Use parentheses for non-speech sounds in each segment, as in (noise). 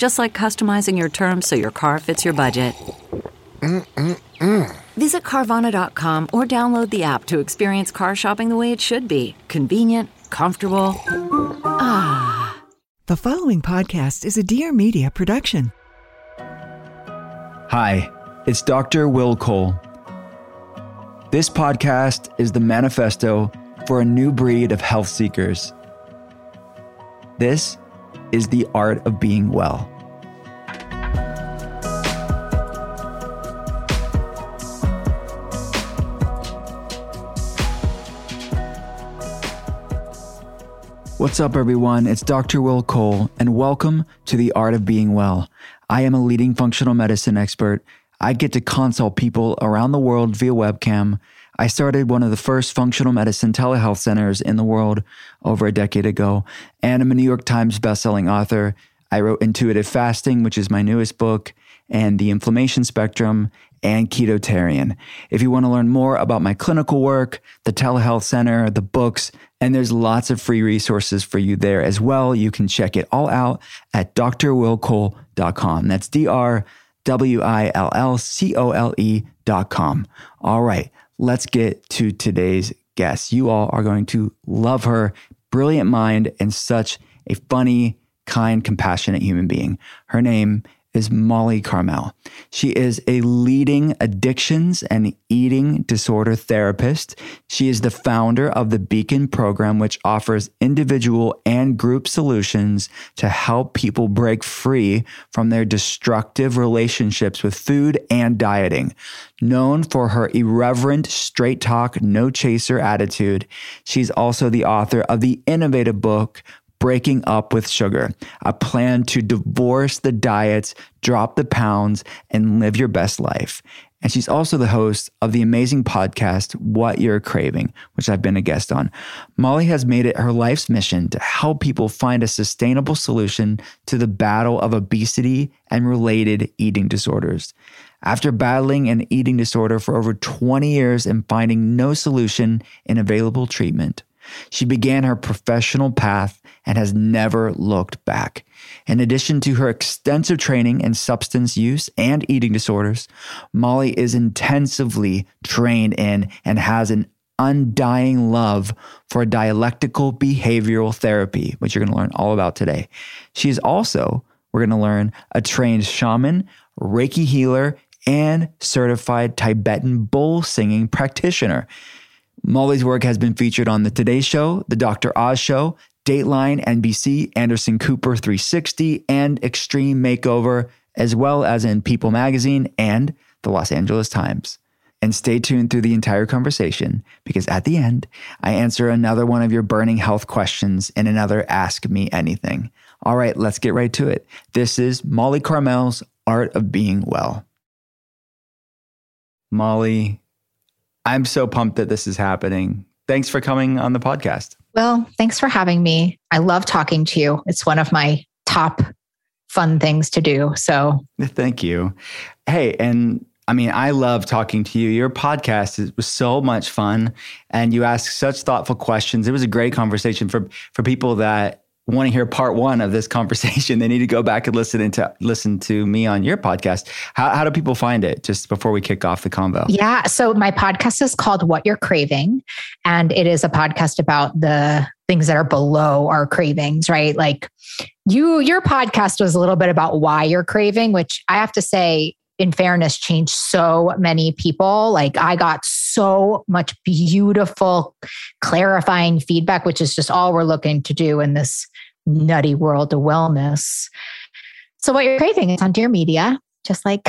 Just like customizing your terms so your car fits your budget. Mm-mm-mm. Visit Carvana.com or download the app to experience car shopping the way it should be convenient, comfortable. Ah. The following podcast is a Dear Media production. Hi, it's Dr. Will Cole. This podcast is the manifesto for a new breed of health seekers. This is the art of being well. What's up, everyone? It's Dr. Will Cole, and welcome to The Art of Being Well. I am a leading functional medicine expert. I get to consult people around the world via webcam. I started one of the first functional medicine telehealth centers in the world over a decade ago, and I'm a New York Times bestselling author. I wrote Intuitive Fasting, which is my newest book, and The Inflammation Spectrum, and Ketotarian. If you want to learn more about my clinical work, the telehealth center, the books, and there's lots of free resources for you there as well. You can check it all out at drwillcole.com. That's D R W I L L C O L E.com. All right, let's get to today's guest. You all are going to love her. Brilliant mind and such a funny, kind, compassionate human being. Her name is Molly Carmel. She is a leading addictions and eating disorder therapist. She is the founder of the Beacon program, which offers individual and group solutions to help people break free from their destructive relationships with food and dieting. Known for her irreverent, straight talk, no chaser attitude, she's also the author of the innovative book, breaking up with sugar, a plan to divorce the diets, drop the pounds, and live your best life. And she's also the host of the amazing podcast, What You're Craving, which I've been a guest on. Molly has made it her life's mission to help people find a sustainable solution to the battle of obesity and related eating disorders. After battling an eating disorder for over 20 years and finding no solution in available treatment, she began her professional path and has never looked back. In addition to her extensive training in substance use and eating disorders, Molly is intensively trained in and has an undying love for dialectical behavioral therapy, which you're going to learn all about today. She is also, we're going to learn, a trained shaman, Reiki healer, and certified Tibetan bowl singing practitioner. Molly's work has been featured on The Today Show, The Dr. Oz Show, Dateline, NBC, Anderson Cooper 360, and Extreme Makeover, as well as in People Magazine and the Los Angeles Times. And stay tuned through the entire conversation because at the end, I answer another one of your burning health questions in another Ask Me Anything. All right, let's get right to it. This is Molly Carmel's Art of Being Well. Molly, I'm so pumped that this is happening. Thanks for coming on the podcast. Well, thanks for having me. I love talking to you. It's one of my top fun things to do. So, (laughs) thank you. Hey, and I mean, I love talking to you. Your podcast was so much fun, and you ask such thoughtful questions. It was a great conversation for for people that want to hear part one of this conversation, (laughs) they need to go back and listen to listen to me on your podcast. How, how do people find it? Just before we kick off the convo. Yeah. So my podcast is called What You're Craving, and it is a podcast about the things that are below our cravings, right? Like you, your podcast was a little bit about why you're craving, which I have to say in fairness, changed so many people. Like I got so much beautiful, clarifying feedback, which is just all we're looking to do in this nutty world of wellness. So, what you're craving is on Dear Media, just like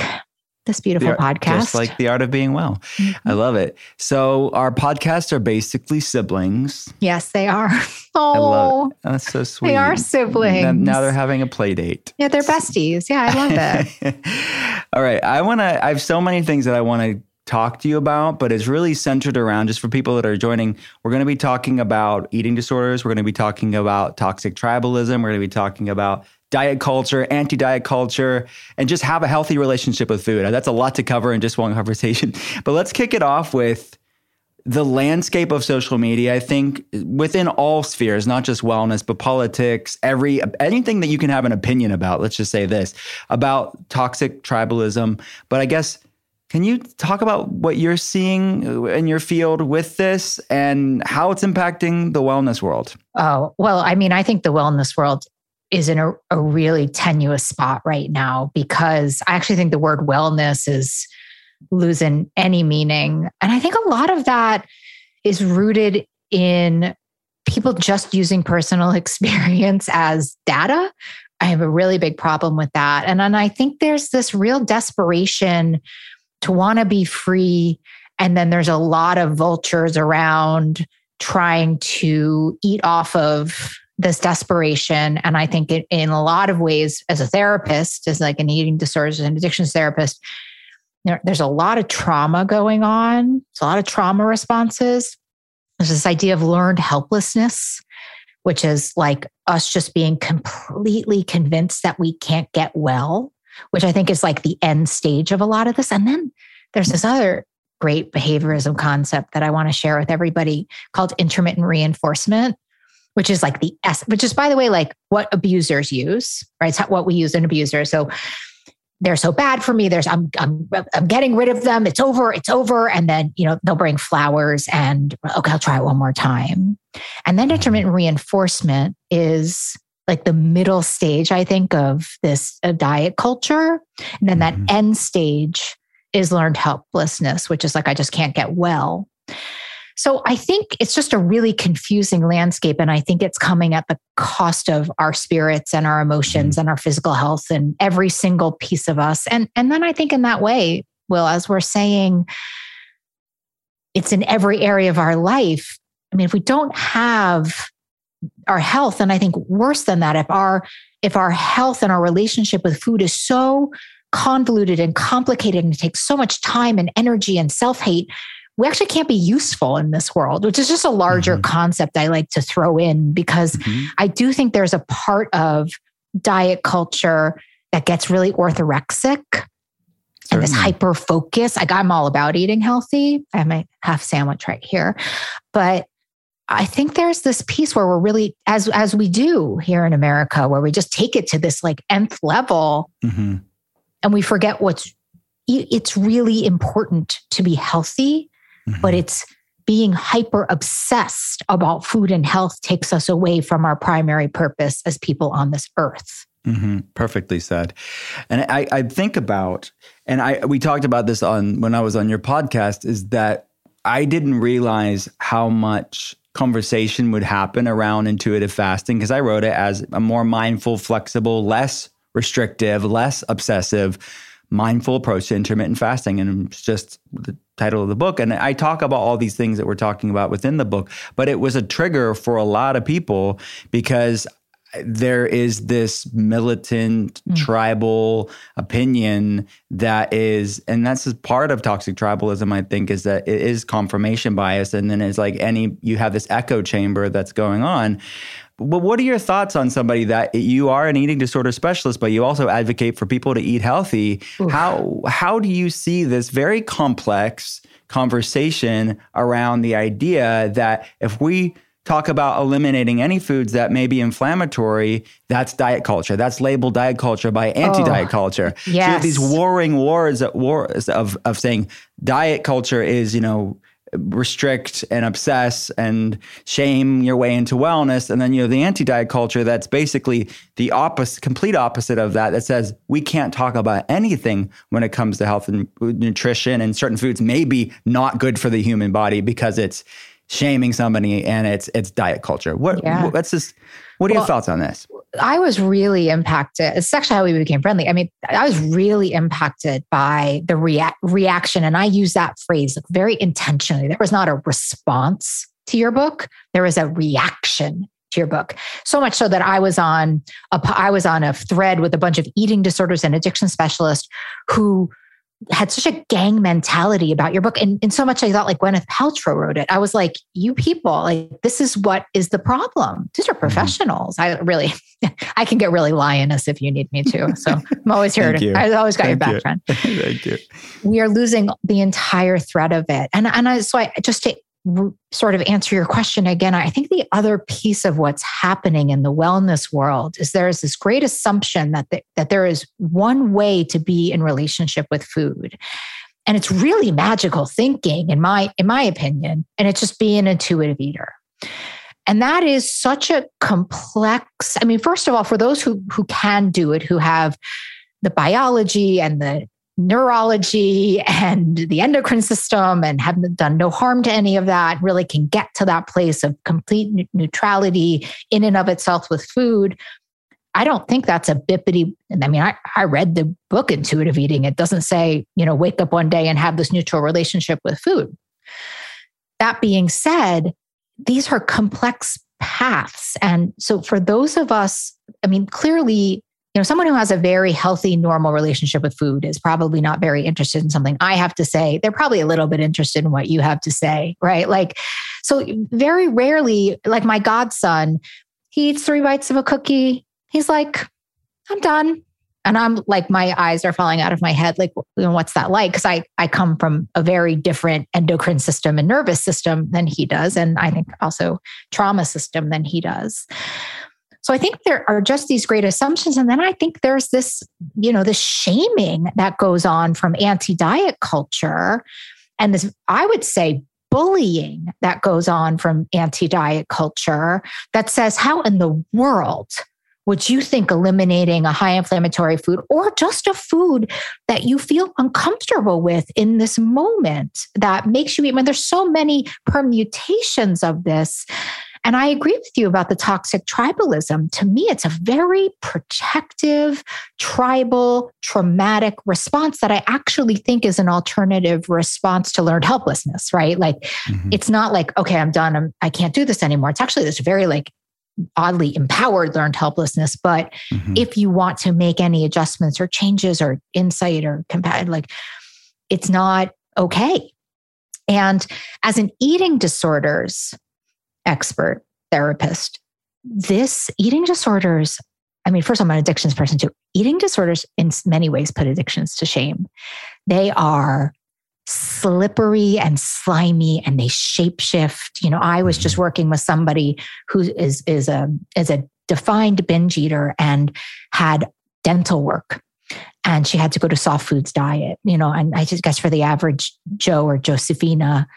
this beautiful The- podcast. Just like the art of being well. Mm-hmm. I love it. So our podcasts are basically siblings. yes, they are. (laughs) I love Oh, it. That's so sweet. they are siblings. Now they're having a play date. yeah, they're besties. Yeah, I love it. (laughs) All right. I want to, I have so many things that I want to talk to you about, but it's really centered around just for people that are joining. We're going to be talking about eating disorders. We're going to be talking about toxic tribalism. We're going to be talking about diet culture, anti diet culture, and just have a healthy relationship with food. That's a lot to cover in just one (laughs) conversation. But let's kick it off with the landscape of social media, I think within all spheres, not just wellness, but politics, every anything that you can have an opinion about, let's just say this, about toxic tribalism. But I guess can you talk about what you're seeing uh, in your field with this and how it's impacting the wellness world? Oh, well, I mean, I think the wellness world is in a, a really tenuous spot right now because I actually think the word wellness is losing any meaning. And I think a lot of that is rooted in people just using personal (laughs) experience as data. I have a really big problem with that. And then I think there's this real desperation to want to be free. And then there's a lot of vultures around trying to eat off of this desperation. And I think it, in a lot of ways, as a therapist, as like an eating disorders and addictions therapist, there, there's a lot of trauma going on. There's a lot of trauma responses. There's this idea of learned helplessness, which is like us just being completely convinced that we can't get well, which I think is like the end stage of a lot of this. And then there's this other great behaviorism concept that I want to share with everybody called intermittent reinforcement, which is like the S, which is by the way, like what abusers use, right? It's what we use in abusers. So they're so bad for me. There's I'm I'm I'm getting rid of them. It's over. It's over. And then you know they'll bring flowers and okay, I'll try it one more time. And then intermittent reinforcement is like the middle stage, I think, of this uh, diet culture. And then that Mhm. end stage is learned helplessness, which is like I just can't get well. So I think it's just a really confusing landscape. And I think it's coming at the cost of our spirits and our emotions and our physical health and every single piece of us. And, and then I think in that way, Will, as we're saying, it's in every area of our life. I mean, if we don't have our health, and I think worse than that, if our if our health and our relationship with food is so convoluted and complicated and it takes so much time and energy and self-hate, we actually can't be useful in this world, which is just a larger Mhm. concept I like to throw in because Mhm. I do think there's a part of diet culture that gets really orthorexic and this hyper focus. Like I'm all about eating healthy. I have my half sandwich right here. But I think there's this piece where we're really, as as we do here in America, where we just take it to this like nth level Mhm. and we forget what's it's really important to be healthy, but Mhm. it's being hyper obsessed about food and health takes us away from our primary purpose as people on this earth. hmm Perfectly said. And I, I think about, and I we talked about this on when I was on your podcast, is that I didn't realize how much conversation would happen around intuitive fasting because I wrote it as a more mindful, flexible, less restrictive, less obsessive, mindful approach to intermittent fasting. And it's just the title of the book. And I talk about all these things that we're talking about within the book, but it was a trigger for a lot of people because there is this militant hmm. tribal opinion that is and that's part of toxic tribalism i think is that it is confirmation bias. And then it's like any you have this echo chamber that's going on. But what are your thoughts on somebody that you are an eating disorder specialist but you also advocate for people to eat healthy? How how do you see this very complex conversation around the idea that if we talk about eliminating any foods that may be inflammatory, that's diet culture. That's labeled diet culture by anti-diet Oh, culture. So you have these warring wars at wars of of saying diet culture is, you know, restrict and obsess and shame your way into wellness. And then you have the anti diet culture that's basically the opposite, complete opposite of that, that says we can't talk about anything when it comes to health and nutrition, and certain foods may be not good for the human body because it's shaming somebody and it's it's diet culture. What yeah. what's this? What are well, your thoughts on this? I was really impacted. It's actually how we became friendly. I mean, I was really impacted by the rea- reaction. And I use that phrase very intentionally. There was not a response to your book, there was a reaction to your book. So much so that I was on a I was on a thread with a bunch of eating disorders and addiction specialists who had such a gang mentality about your book. And, and so much I thought like Gwyneth Paltrow wrote it. I was like, you people, like, this is what is the problem. These are mm-hmm. professionals. I really, (laughs) I can get really lioness if you need me to. So I'm always here to, I always got Thank your back, you. friend. (laughs) Thank you. We are losing the entire thread of it. And, and I, so I just to sort of answer your question again, I think the other piece of what's happening in the wellness world is there is this great assumption that the, that there is one way to be in relationship with food. And it's really magical thinking in my in my opinion, and it's just being an intuitive eater. And that is such a complex, I mean, first of all, for those who who can do it, who have the biology and the neurology and the endocrine system and haven't done no harm to any of that, really can get to that place of complete neutrality in and of itself with food. I don't think that's a bippity. I mean, I, I read the book Intuitive Eating. It doesn't say, you know, wake up one day and have this neutral relationship with food. That being said, these are complex paths. And so for those of us, I mean, clearly you know, someone who has a very healthy, normal relationship with food is probably not very interested in something I have to say. They're probably a little bit interested in what you have to say, right? Like, so very rarely, like my godson, he eats three bites of a cookie. He's like, I'm done. And I'm like, my eyes are falling out of my head. Like, you know, what's that like? Because I, I come from a very different endocrine system and nervous system than he does. And I think also trauma system than he does. So I think there are just these great assumptions. And then I think there's this, you know, this shaming that goes on from anti diet culture. And this, I would say, bullying that goes on from anti diet culture that says, how in the world would you think eliminating a high inflammatory food or just a food that you feel uncomfortable with in this moment that makes you eat? When there's so many permutations of this and I agree with you about the toxic tribalism. To me, it's a very protective, tribal, traumatic response that I actually think is an alternative response to learned helplessness, right? Like mm-hmm. it's not like, okay, I'm done. I'm, I can't do this anymore. It's actually this very like oddly empowered learned helplessness. But mm-hmm. if you want to make any adjustments or changes or insight or like it's not okay. And as an eating disorders expert therapist. This eating disorders, I mean, first, I'm an addictions person too. Eating disorders, in many ways, put addictions to shame. They are slippery and slimy and they shapeshift. You know, I was just mm-hmm. working with somebody who is is a is a defined binge eater and had dental work and she had to go to soft foods diet, you know, and I just guess for the average Joe or Josephina,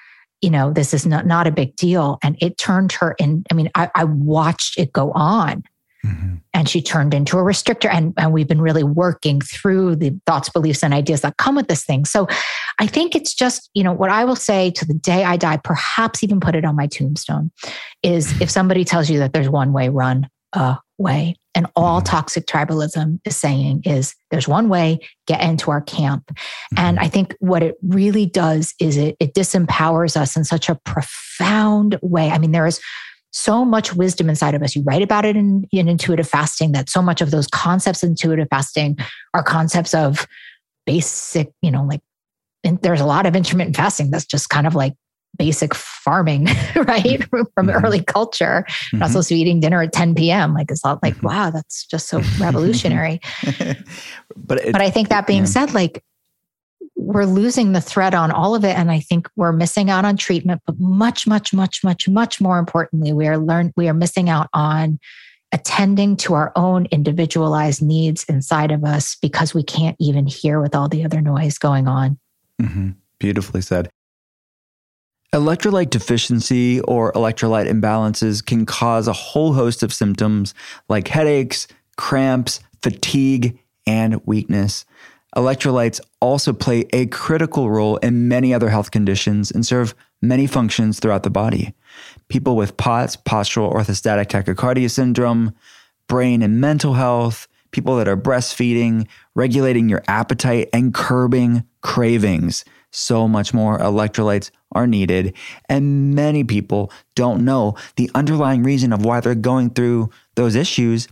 you know, this is not, not a big deal. And it turned her in. I mean, I, I watched it go on. Mm-hmm. And she turned into a restrictor. And, and we've been really working through the thoughts, beliefs, and ideas that come with this thing. So I think it's just, you know, what I will say to the day I die, perhaps even put it on my tombstone, is if somebody tells you that there's one way, run away. And all mm-hmm. toxic tribalism is saying is there's one way, get into our camp. And mm-hmm. I think what it really does is it, it disempowers us in such a profound way. I mean, there is so much wisdom inside of us. You write about it in, in intuitive fasting, that so much of those concepts intuitive fasting are concepts of basic, you know, like and there's a lot of intermittent fasting that's just kind of like basic farming, (laughs) right? (laughs) From mm-hmm. early culture. Mm-hmm. Not supposed to be eating dinner at 10 p.m. Like it's not like, mm-hmm. wow, that's just so (laughs) revolutionary. but it, but I think that being yeah. said, like we're losing the thread on all of it. And I think we're missing out on treatment, but much, much, much, much, much more importantly, we are learn we are missing out on attending to our own individualized needs inside of us because we can't even hear with all the other noise going on. Mm-hmm. Beautifully said Electrolyte deficiency or electrolyte imbalances can cause a whole host of symptoms like headaches, cramps, fatigue, and weakness. Electrolytes also play a critical role in many other health conditions and serve many functions throughout the body. People with POTS, postural orthostatic tachycardia syndrome, brain and mental health, people that are breastfeeding, regulating your appetite, and curbing cravings. So much more electrolytes are needed. And many people don't know the underlying reason of why they're going through those issues.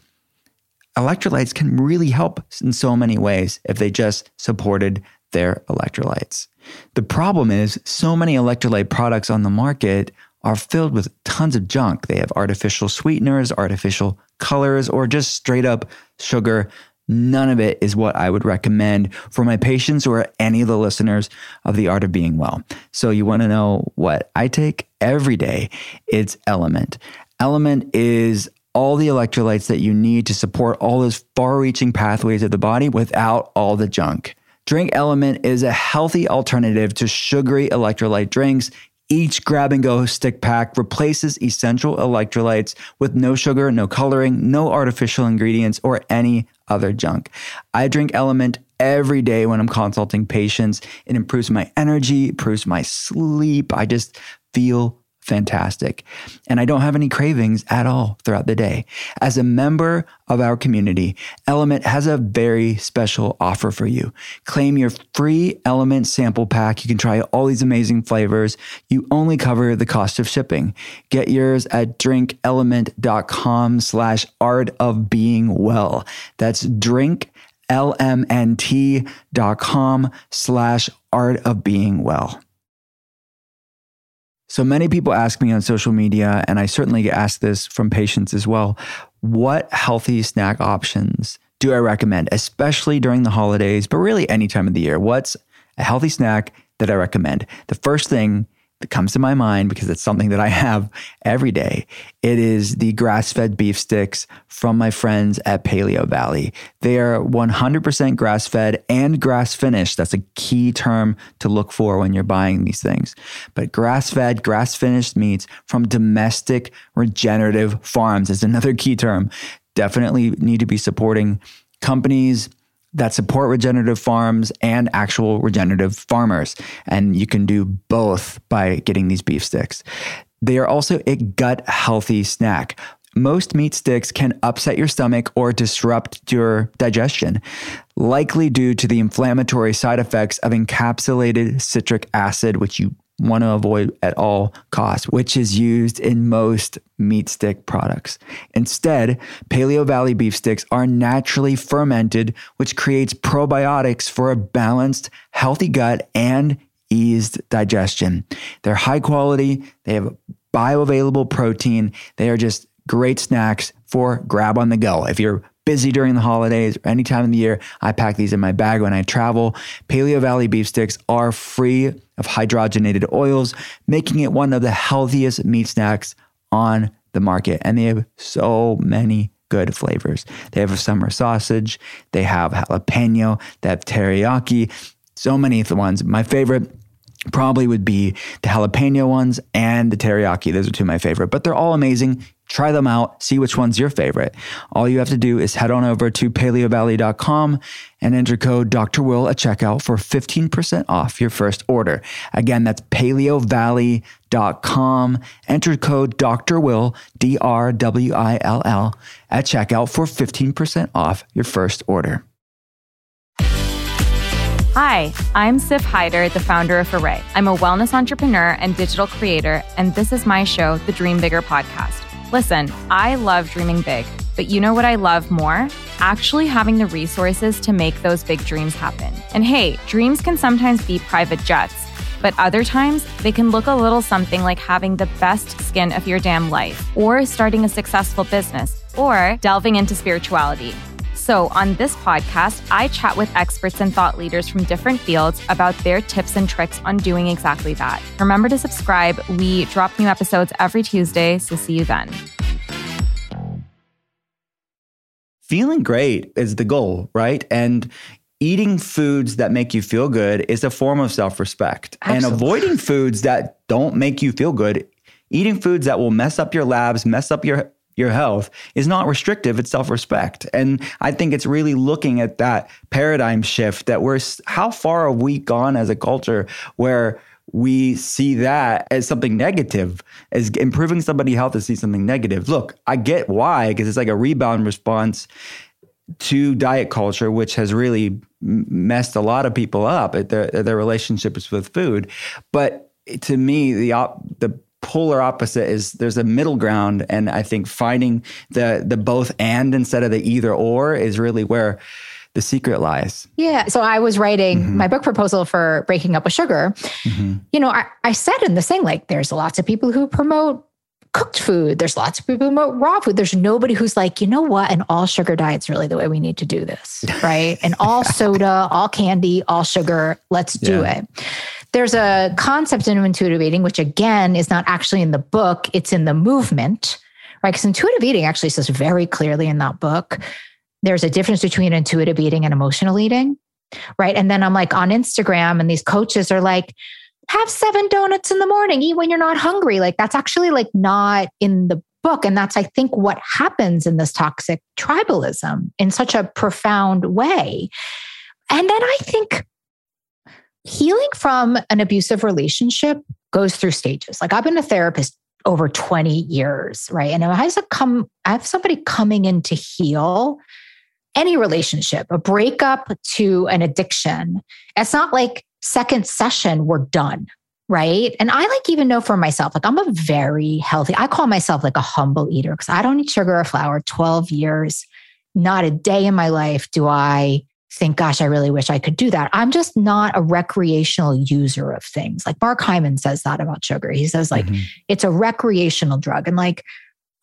Electrolytes can really help in so many ways if they just supported their electrolytes. The problem is, so many electrolyte products on the market are filled with tons of junk. They have artificial sweeteners, artificial colors, or just straight up sugar. None of it is what I would recommend for my patients or any of the listeners of The Art of Being Well. So, you want to know what I take every day? It's Element. Element is all the electrolytes that you need to support all those far reaching pathways of the body without all the junk. Drink Element is a healthy alternative to sugary electrolyte drinks. Each grab and go stick pack replaces essential electrolytes with no sugar, no coloring, no artificial ingredients, or any other junk. I drink Element every day when I'm consulting patients. It improves my energy, improves my sleep. I just feel fantastic. And I don't have any cravings at all throughout the day. As a member of our community, Element has a very special offer for you. Claim your free Element sample pack. You can try all these amazing flavors. You only cover the cost of shipping. Get yours at drinkelement.com slash art of being well. That's drink lmnt.com slash art of being well. So many people ask me on social media, and I certainly get asked this from patients as well what healthy snack options do I recommend, especially during the holidays, but really any time of the year? What's a healthy snack that I recommend? The first thing that comes to my mind because it's something that I have every day. It is the grass fed beef sticks from my friends at Paleovalley. They are 100% grass fed and grass finished. That's a key term to look for when you're buying these things. But grass fed, grass finished meats from domestic regenerative farms is another key term. Definitely need to be supporting companies that support regenerative farms and actual regenerative farmers. And you can do both by getting these beef sticks. They are also a gut healthy snack. Most meat sticks can upset your stomach or disrupt your digestion, likely due to the inflammatory side effects of encapsulated citric acid, which you want to avoid at all costs, which is used in most meat stick products. Instead, Paleovalley beef sticks are naturally fermented, which creates probiotics for a balanced, healthy gut and eased digestion. They're high quality, they have bioavailable protein, they are just great snacks for grab on the go. If you're busy during the holidays or any time of the year, I pack these in my bag when I travel. Paleovalley beef sticks are free of hydrogenated oils, making it one of the healthiest meat snacks on the market. And they have so many good flavors. They have a summer sausage, they have jalapeno, they have teriyaki, so many ones. My favorite probably would be the jalapeno ones and the teriyaki. Those are two of my favorite, but they're all amazing. Try them out, see which one's your favorite. All you have to do is head on over to paleovalley.com and enter code Dr. Will at checkout for 15% off your first order. Again, that's paleovalley.com. Enter code Dr. Will, D R W I L L, at checkout for 15% off your first order. Hi, I'm Sif Hyder, the founder of Array. I'm a wellness entrepreneur and digital creator, and this is my show, the Dream Bigger podcast. Listen, I love dreaming big, but you know what I love more? Actually having the resources to make those big dreams happen. And hey, dreams can sometimes be private jets, but other times they can look a little something like having the best skin of your damn life, or starting a successful business, or delving into spirituality. So, on this podcast, I chat with experts and thought leaders from different fields about their tips and tricks on doing exactly that. Remember to subscribe. We drop new episodes every Tuesday, so see you then. Feeling great is the goal, right? And eating foods that make you feel good is a form of self-respect and avoiding foods that don't make you feel good eating foods that will mess up your labs mess up your your health is not restrictive it's self-respect and i think it's really looking at that paradigm shift that we're how far have we gone as a culture where we see that as something negative as improving somebody's health is see something negative look i get why because it's like a rebound response to diet culture, which has really messed a lot of people up at their their relationships with food. But to me, the op- the polar opposite is there's a middle ground, and I think finding the the both and instead of the either or is really where the secret lies. Yeah. So I was writing mm-hmm. my book proposal for breaking up with sugar. Mm-hmm. You know, I, I said in the thing, like, there's lots of people who promote cooked food. There's lots of people who promote raw food. There's nobody who's like, you know what? An all sugar diet's really the way we need to do this, right? (laughs) And all soda, all candy, all sugar. Let's do Yeah. it. There's a concept in intuitive eating, which again is not actually in the book, it's in the movement, right? Because intuitive eating actually says very clearly in that book there's a difference between intuitive eating and emotional eating, right? And then I'm like on Instagram, and these coaches are like, have seven donuts in the morning, eat when you're not hungry. Like, that's actually like not in the book. And that's, I think, what happens in this toxic tribalism in such a profound way. And then I think healing from an abusive relationship goes through stages. Like, I've been a therapist over 20 years, right? And I have, come, I have somebody coming in to heal any relationship, a breakup to an addiction. It's not like second session, we're done. Right. And I like even know for myself, like I'm a very healthy, I call myself like a humble eater because I don't eat sugar or flour 12 years. Not a day in my life do I think, gosh, I really wish I could do that. I'm just not a recreational user of things. Like Mark Hyman says that about sugar. He says, like, Mhm. it's a recreational drug. And like,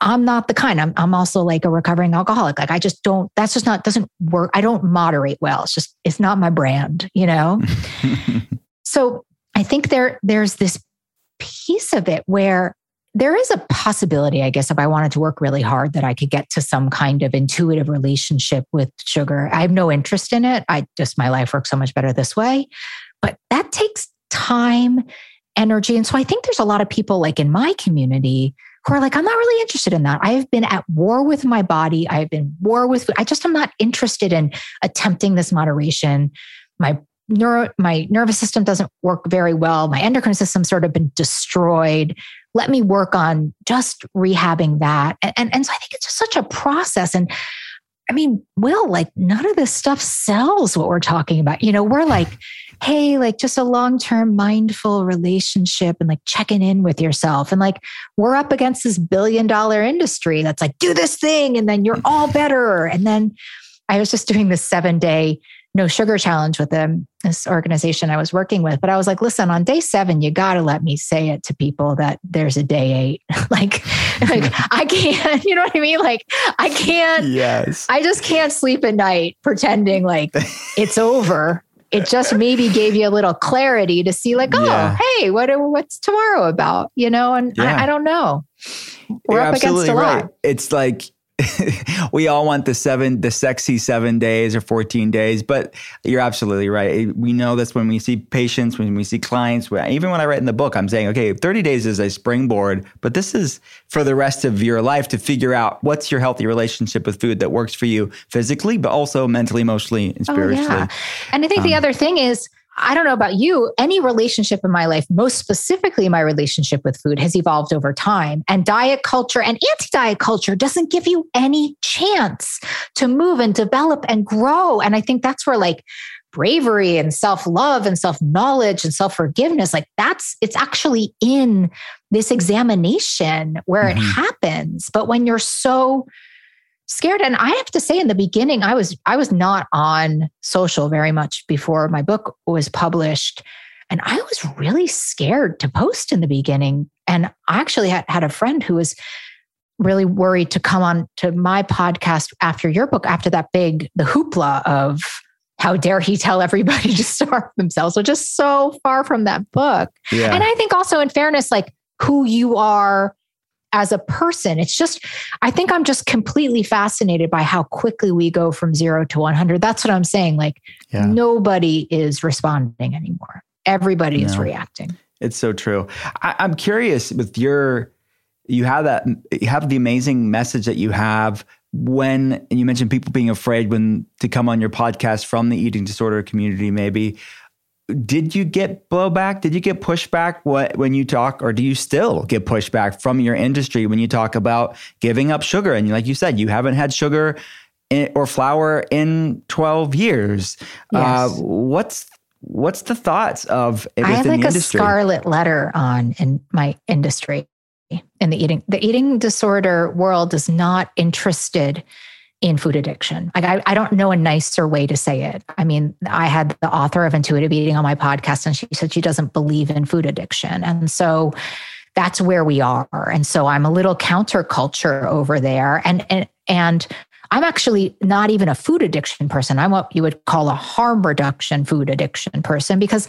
I'm not the kind. I'm I'm also like a recovering alcoholic. Like I just don't. That's just not doesn't work. I don't moderate well. It's just it's not my brand. You know. (laughs) so I think there there's this piece of it where there is a possibility, I guess, if I wanted to work really hard, that I could get to some kind of intuitive relationship with sugar. I have no interest in it. I just my life works so much better this way. But that takes time, energy. And so I think there's a lot of people like in my community who are like, I'm not really interested in that. I have been at war with my body. I have been war with. I just am not interested in attempting this moderation. My neuro, my nervous system doesn't work very well. My endocrine system sort of been destroyed. Let me work on just rehabbing that. And, and, and so I think it's just such a process. And I mean, Will, like none of this stuff sells what we're talking about. You know, we're like, (laughs) hey, like just a long term mindful relationship and like checking in with yourself. And like we're up against this billion dollar industry that's like, do this thing and then you're all better. And then I was just doing this seven day no sugar challenge with them, this organization I was working with. But I was like, listen, on day seven, you got to let me say it to people that there's a day eight. (laughs) like, like (laughs) I can't, (laughs) you know what I mean? Like, I can't, yes. I just can't sleep at night pretending like it's over. It just maybe gave you a little clarity to see, like, oh, Yeah. hey, what what's tomorrow about? You know, and Yeah. I, I don't know. We're You're up against a lot. It's like (laughs) we all want the seven, the sexy seven days or 14 days, but you're absolutely right. We know this when we see patients, when we see clients, even when I write in the book, I'm saying, okay, 30 days is a springboard, but this is for the rest of your life to figure out what's your healthy relationship with food that works for you physically, but also mentally, emotionally, and spiritually. Oh, yeah. And I think the Um, other thing is, I don't know about you, any relationship in my life, most specifically my relationship with food, has evolved over time. And diet culture and anti diet culture doesn't give you any chance to move and develop and grow. And I think that's where like bravery and self love and self knowledge and self forgiveness, like that's it's actually in this examination where it Mhm. happens. But when you're so scared. And i have to say in the beginning i was i was not on social very much before my book was published. And i was really scared to post in the beginning. And i actually had, had a friend who was really worried to come on to my podcast after your book after that big the hoopla of how dare he tell everybody (laughs) to starve themselves which is so far from that book. Yeah. and I think also, in fairness, like who you are as a person, it's just, I think I'm just completely fascinated by how quickly we go from zero to 100. That's what I'm saying. Like, yeah. nobody is responding anymore, everybody no. is reacting. It's so true. I, I'm curious with your, you have that, you have the amazing message that you have when and you mentioned people being afraid when to come on your podcast from the eating disorder community maybe did you get blowback? Did you get pushback what, when you talk, or do you still get pushback from your industry when you talk about giving up sugar? And like you said, you haven't had sugar in, or flour in 12 years. Uh, yes. Uh, what's what's the thoughts of I have like a scarlet letter on in my industry in the eating the eating disorder world is not interested in food addiction. Like I, I don't know a nicer way to say it. I mean, I had the author of Intuitive Eating on my podcast, and she said she doesn't believe in food addiction. And so that's where we are. And so I'm a little counterculture over there. And and and I'm actually not even a food addiction person. I'm what you would call a harm reduction food addiction person because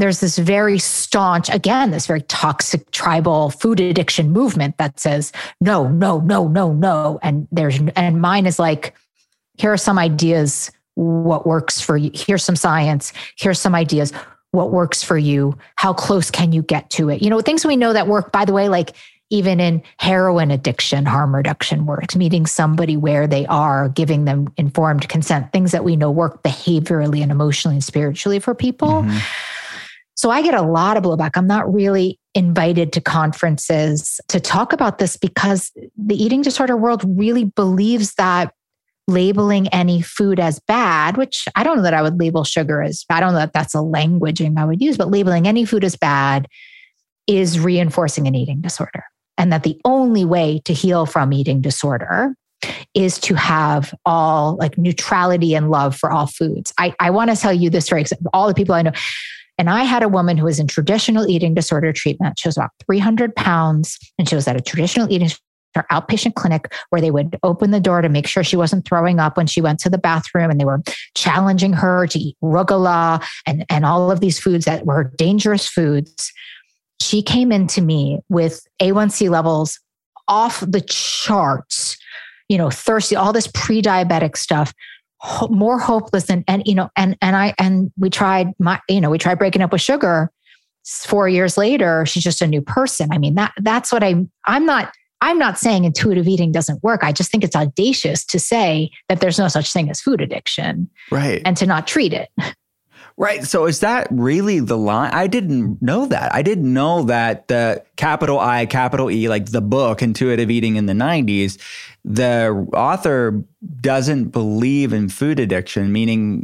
there's this very staunch, again, this very toxic tribal food addiction movement that says, no, no, no, no, no. And there's, and mine is like, here are some ideas, what works for you. Here's some science. Here's some ideas, what works for you. How close can you get to it? You know, things we know that work, by the way, like even in heroin addiction, harm reduction works, meeting somebody where they are, giving them informed consent, things that we know work behaviorally and emotionally and spiritually for people. Mm-hmm. So I get a lot of blowback. I'm not really invited to conferences to talk about this because the eating disorder world really believes that labeling any food as bad, which I don't know that I would label sugar as I don't know that that's a languaging I would use, but labeling any food as bad is reinforcing an eating disorder. And that the only way to heal from eating disorder is to have all like neutrality and love for all foods. I, I want to tell you this for all the people I know. And I had a woman who was in traditional eating disorder treatment. She was about 300 pounds and she was at a traditional eating her outpatient clinic where they would open the door to make sure she wasn't throwing up when she went to the bathroom and they were challenging her to eat rugula and, and all of these foods that were dangerous foods. She came into me with A1C levels off the charts, you know, thirsty, all this pre diabetic stuff more hopeless than and you know and and I and we tried my you know we tried breaking up with sugar. Four years later, she's just a new person. I mean that that's what I I'm not I'm not saying intuitive eating doesn't work. I just think it's audacious to say that there's no such thing as food addiction, right? And to not treat it. Right. So is that really the line? I didn't know that. I didn't know that the capital I, capital E, like the book Intuitive Eating in the 90s, the author doesn't believe in food addiction, meaning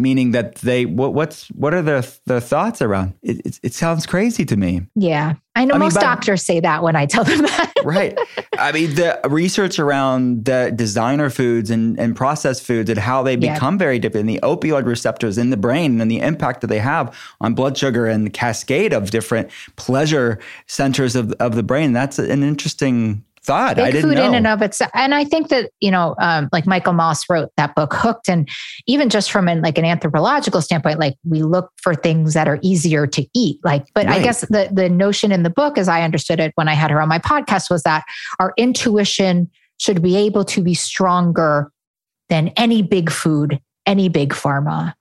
meaning that they what, what's what are the the thoughts around it? It, it sounds crazy to me. Yeah, I know I most mean, doctors say that when I tell them that. (laughs) right. I mean, the research around the designer foods and, and processed foods and how they become yeah. very different, and the opioid receptors in the brain and the impact that they have on blood sugar and the cascade of different pleasure centers of, of the brain. That's an interesting thought. Big I didn't food know. in and of itself. And I think that, you know, um, like Michael Moss wrote that book Hooked. And even just from an like an anthropological standpoint, like we look for things that are easier to eat. Like, but right. I guess the the notion in the book, as I understood it when I had her on my podcast, was that our intuition should be able to be stronger than any big food, any big pharma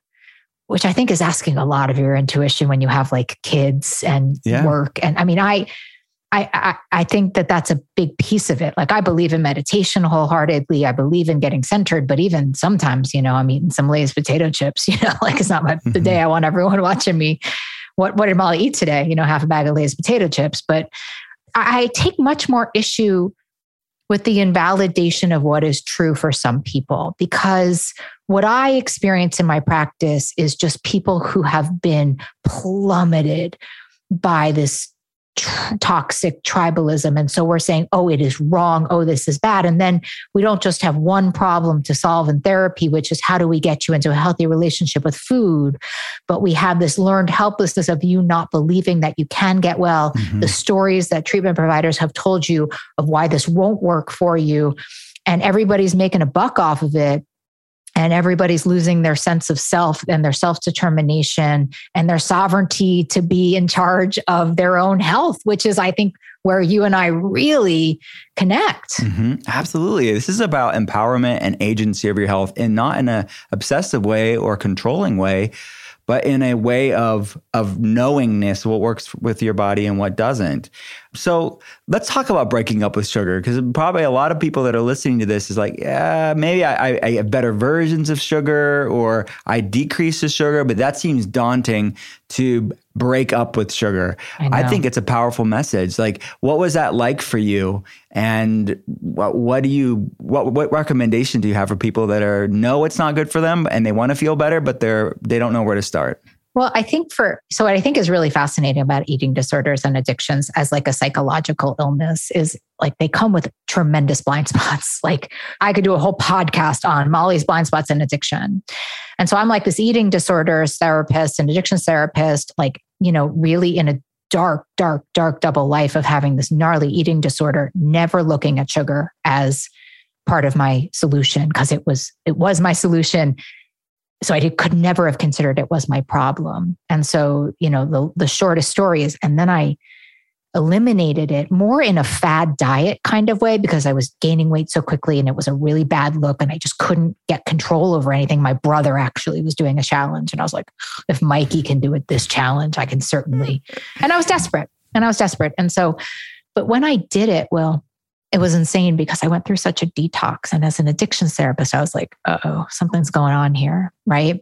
which I think is asking a lot of your intuition when you have like kids and yeah. work. And I mean, I I, I, I think that that's a big piece of it. Like I believe in meditation wholeheartedly. I believe in getting centered, but even sometimes, you know, I'm eating some Lay's potato chips. (laughs) You know, like it's not my, the mm-hmm. day I want everyone (laughs) watching me. What what did Molly eat today? You know, half a bag of Lay's potato chips. But I, I take much more issue with the invalidation of what is true for some people because what I experience in my practice is just people who have been plummeted by this toxic tribalism. And so we're saying, oh, it is wrong. Oh, this is bad. And then we don't just have one problem to solve in therapy, which is how do we get you into a healthy relationship with food? But we have this learned helplessness of you not believing that you can get well, mm-hmm. the stories that treatment providers have told you of why this won't work for you. And everybody's making a buck off of it. And everybody's losing their sense of self and their self determination and their sovereignty to be in charge of their own health, which is, I think, where you and I really connect. Mm-hmm. Absolutely. This is about empowerment and agency of your health and not in a obsessive way or controlling way, but in a way of of knowingness what works with your body and what doesn't. So let's talk about breaking up with sugar because probably a lot of people that are listening to this is like, yeah, maybe I, I, have better versions of sugar or I decrease the sugar, but that seems daunting to break up with sugar. I, I, think it's a powerful message. Like, what was that like for you? And what, what do you what what recommendation do you have for people that are know it's not good for them and they want to feel better, but they're they don't know where to start? Well, I think for so what I think is really fascinating about eating disorders and addictions as like a psychological illness is like they come with tremendous blind (laughs) spots. Like I could do a whole podcast on Molly's blind spots and addiction. And so I'm like this eating disorders therapist and addiction therapist, like, you know, really in a dark, dark, dark double life of having this gnarly eating disorder, never looking at sugar as part of my solution because it was it was my solution so I did, could never have considered it was my problem. And so, you know, the, the shortest story is, and then I eliminated it more in a fad diet kind of way because I was gaining weight so quickly and it was a really bad look and I just couldn't get control over anything. My brother actually was doing a challenge and I was like, if Mikey can do it this challenge, I can certainly. And I was desperate and I was desperate. And so, but when I did it, well, it was insane because I went through such a detox. And as an addictions therapist, I was like, uh oh, something's going on here. Right.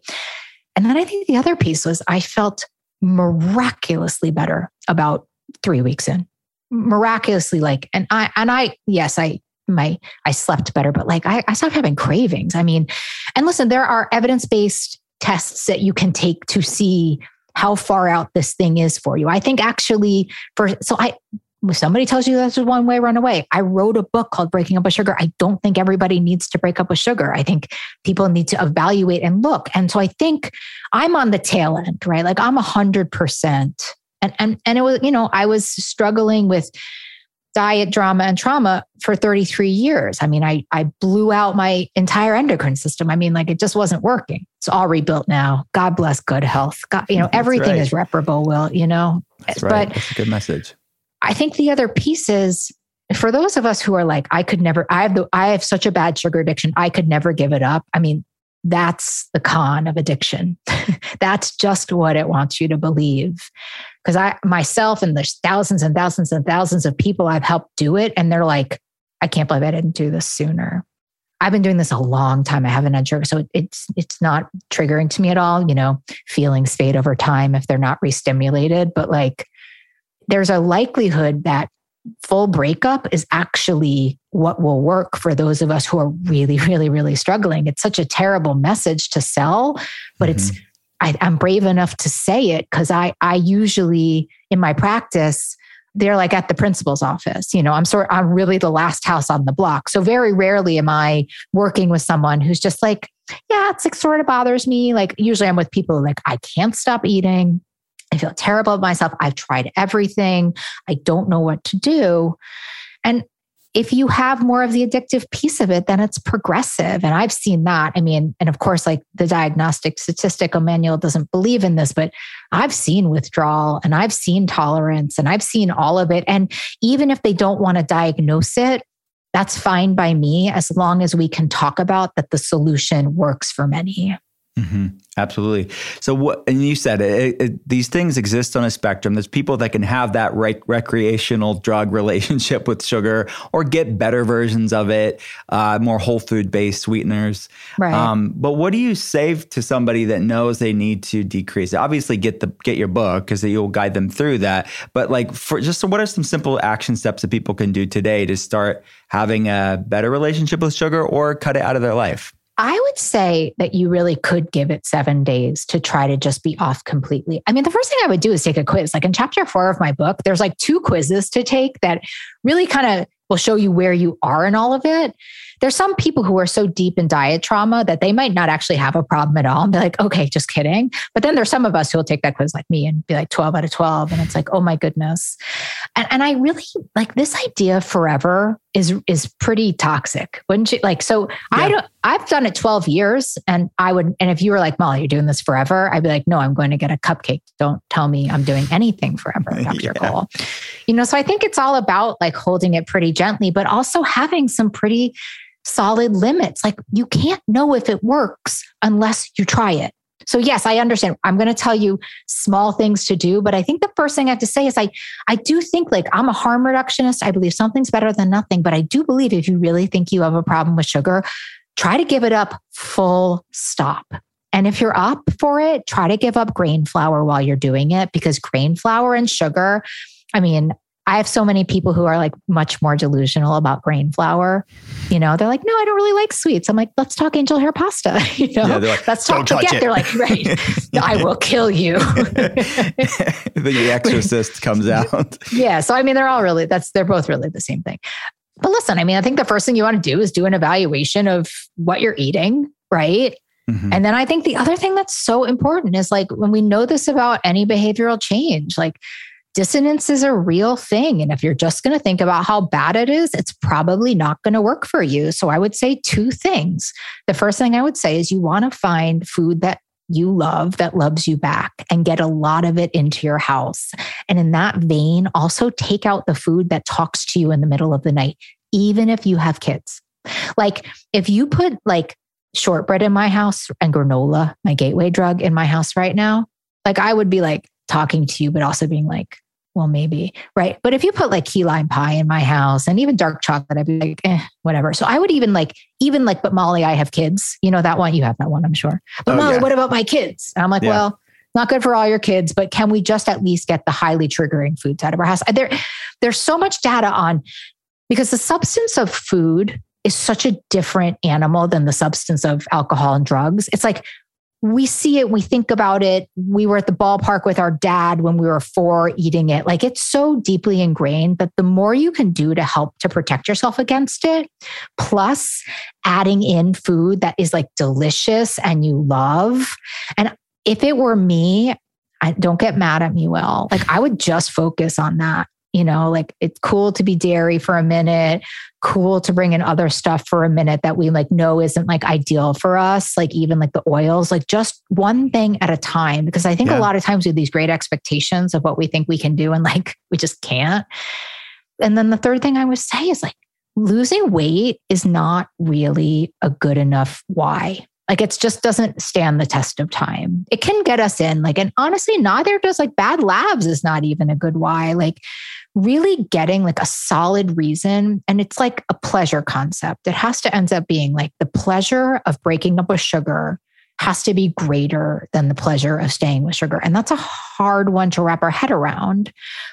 And then I think the other piece was I felt miraculously better about three weeks in. Miraculously, like, and I, and I, yes, I, my, I slept better, but like I, I stopped having cravings. I mean, and listen, there are evidence based tests that you can take to see how far out this thing is for you. I think actually for so I somebody tells you that's a one way, run away. I wrote a book called Breaking Up with Sugar. I don't think everybody needs to break up with sugar. I think people need to evaluate and look. And so I think I'm on the tail end, right? Like I'm a hundred percent. And and and it was, you know, I was struggling with diet drama and trauma for 33 years. I mean, I I blew out my entire endocrine system. I mean, like it just wasn't working. It's all rebuilt now. God bless good health. God, you know, everything right. is reparable, will, you know. That's right. But That's a good message. I think the other piece is for those of us who are like, I could never, I have the, I have such a bad sugar addiction. I could never give it up. I mean, that's the con of addiction. (laughs) that's just what it wants you to believe. Because I myself and there's thousands and thousands and thousands of people I've helped do it. And they're like, I can't believe I didn't do this sooner. I've been doing this a long time. I haven't had sugar. So it's it's not triggering to me at all. You know, feelings fade over time if they're not re-stimulated. But like there's a likelihood that full breakup is actually what will work for those of us who are really, (laughs) really, really struggling. It's such a terrible message to sell, but mm-hmm. it's I, am brave enough to say it because I I usually in my practice they're like at the principal's office. You know, I'm sort I'm really the last house on the block. So very rarely am I working with someone who's just like, yeah, it's like sort of bothers me. Like usually I'm with people like I can't stop eating. I feel terrible about myself. I've tried everything. I don't know what to do. And if you have more of the addictive piece of it, then it's progressive. And I've seen that. I mean, and of course, like the diagnostic statistical manual doesn't believe in this, but I've seen withdrawal and I've seen tolerance and I've seen all of it. And even if they don't want to diagnose it, that's fine by me as long as we can talk about that the solution works for many. Mm-hmm. Absolutely. So, what, and you said it, it, these things exist on a spectrum. There's people that can have that rec- recreational drug (laughs) relationship with sugar or get better versions of it, uh, more whole food based sweeteners. Right. Um, but what do you say to somebody that knows they need to decrease it? Obviously, get the get your book because you'll guide them through that. But like, for just so what are some simple action steps that people can do today to start having a better relationship with sugar or cut it out of their life? I would say that you really could give it seven days to try to just be off completely. I mean, the first thing I would do is take a quiz. Like in chapter four of my book, there's like two quizzes to take that really kind of will show you where you are in all of it. There's some people who are so deep in diet trauma that they might not actually have a problem at all and be like, okay, just kidding. But then there's some of us who will take that quiz like me and be like 12 out of 12. And it's like, oh my goodness. And, and I really like this idea forever is is pretty toxic, wouldn't you? Like, so yeah. I don't. I've done it twelve years, and I would. And if you were like, Molly, you're doing this forever, I'd be like, no, I'm going to get a cupcake. Don't tell me I'm doing anything forever, (laughs) Dr. yeah. Cole. You know, so I think it's all about like holding it pretty gently, but also having some pretty solid limits. Like you can't know if it works unless you try it. So yes, I understand. I'm going to tell you small things to do, but I think the first thing I have to say is I I do think like I'm a harm reductionist. I believe something's better than nothing, but I do believe if you really think you have a problem with sugar, try to give it up full stop. And if you're up for it, try to give up grain flour while you're doing it because grain flour and sugar, I mean, I have so many people who are like much more delusional about grain flour. You know, they're like, no, I don't really like sweets. I'm like, let's talk angel hair pasta. (laughs) You know, yeah, like, let's talk forget. It. They're like, right, (laughs) I will kill you. (laughs) the exorcist comes out. yeah. So, I mean, they're all really, that's, they're both really the same thing. But listen, I mean, I think the first thing you want to do is do an evaluation of what you're eating, right? Mm-hmm. And then I think the other thing that's so important is like when we know this about any behavioral change, like dissonance is a real thing. And if you're just going to think about how bad it is, it's probably not going to work for you. So I would say two things. The first thing I would say is you want to find food that you love that loves you back and get a lot of it into your house. And in that vein, also take out the food that talks to you in the middle of the night, even if you have kids. Like if you put like shortbread in my house and granola, my gateway drug in my house right now, like I would be like talking to you, but also being like, well, maybe, right? But if you put like key lime pie in my house and even dark chocolate, I'd be like, eh, whatever. So I would even like, even like, but Molly, I have kids. You know that one? You have that one, I'm sure. But oh, Molly, yeah. what about my kids? And I'm like, yeah. well, not good for all your kids, but can we just at least get the highly triggering foods out of our house? There, there's so much data on because the substance of food is such a different animal than the substance of alcohol and drugs. It's like we see it, we think about it. We were at the ballpark with our dad when we were four eating it. Like it's so deeply ingrained that the more you can do to help to protect yourself against it, plus adding in food that is like delicious and you love. And if it were me, I don't get mad at me, Will. Like I would just focus on that you know, like it's cool to be dairy for a minute, cool to bring in other stuff for a minute that we like know isn't like ideal for us, like even like the oils, like just one thing at a time. Because I think yeah. a lot of times we have these great expectations of what we think we can do and like we just can't. And then the third thing I would say is like losing weight is not really a good enough why. Like it just doesn't stand the test of time. It can get us in, like, and honestly, neither does like bad labs is not even a good why. Like really getting like a solid reason. And it's like a pleasure concept. It has to end up being like the pleasure of breaking up with sugar has to be greater than the pleasure of staying with sugar. And that's a hard one to wrap our head around.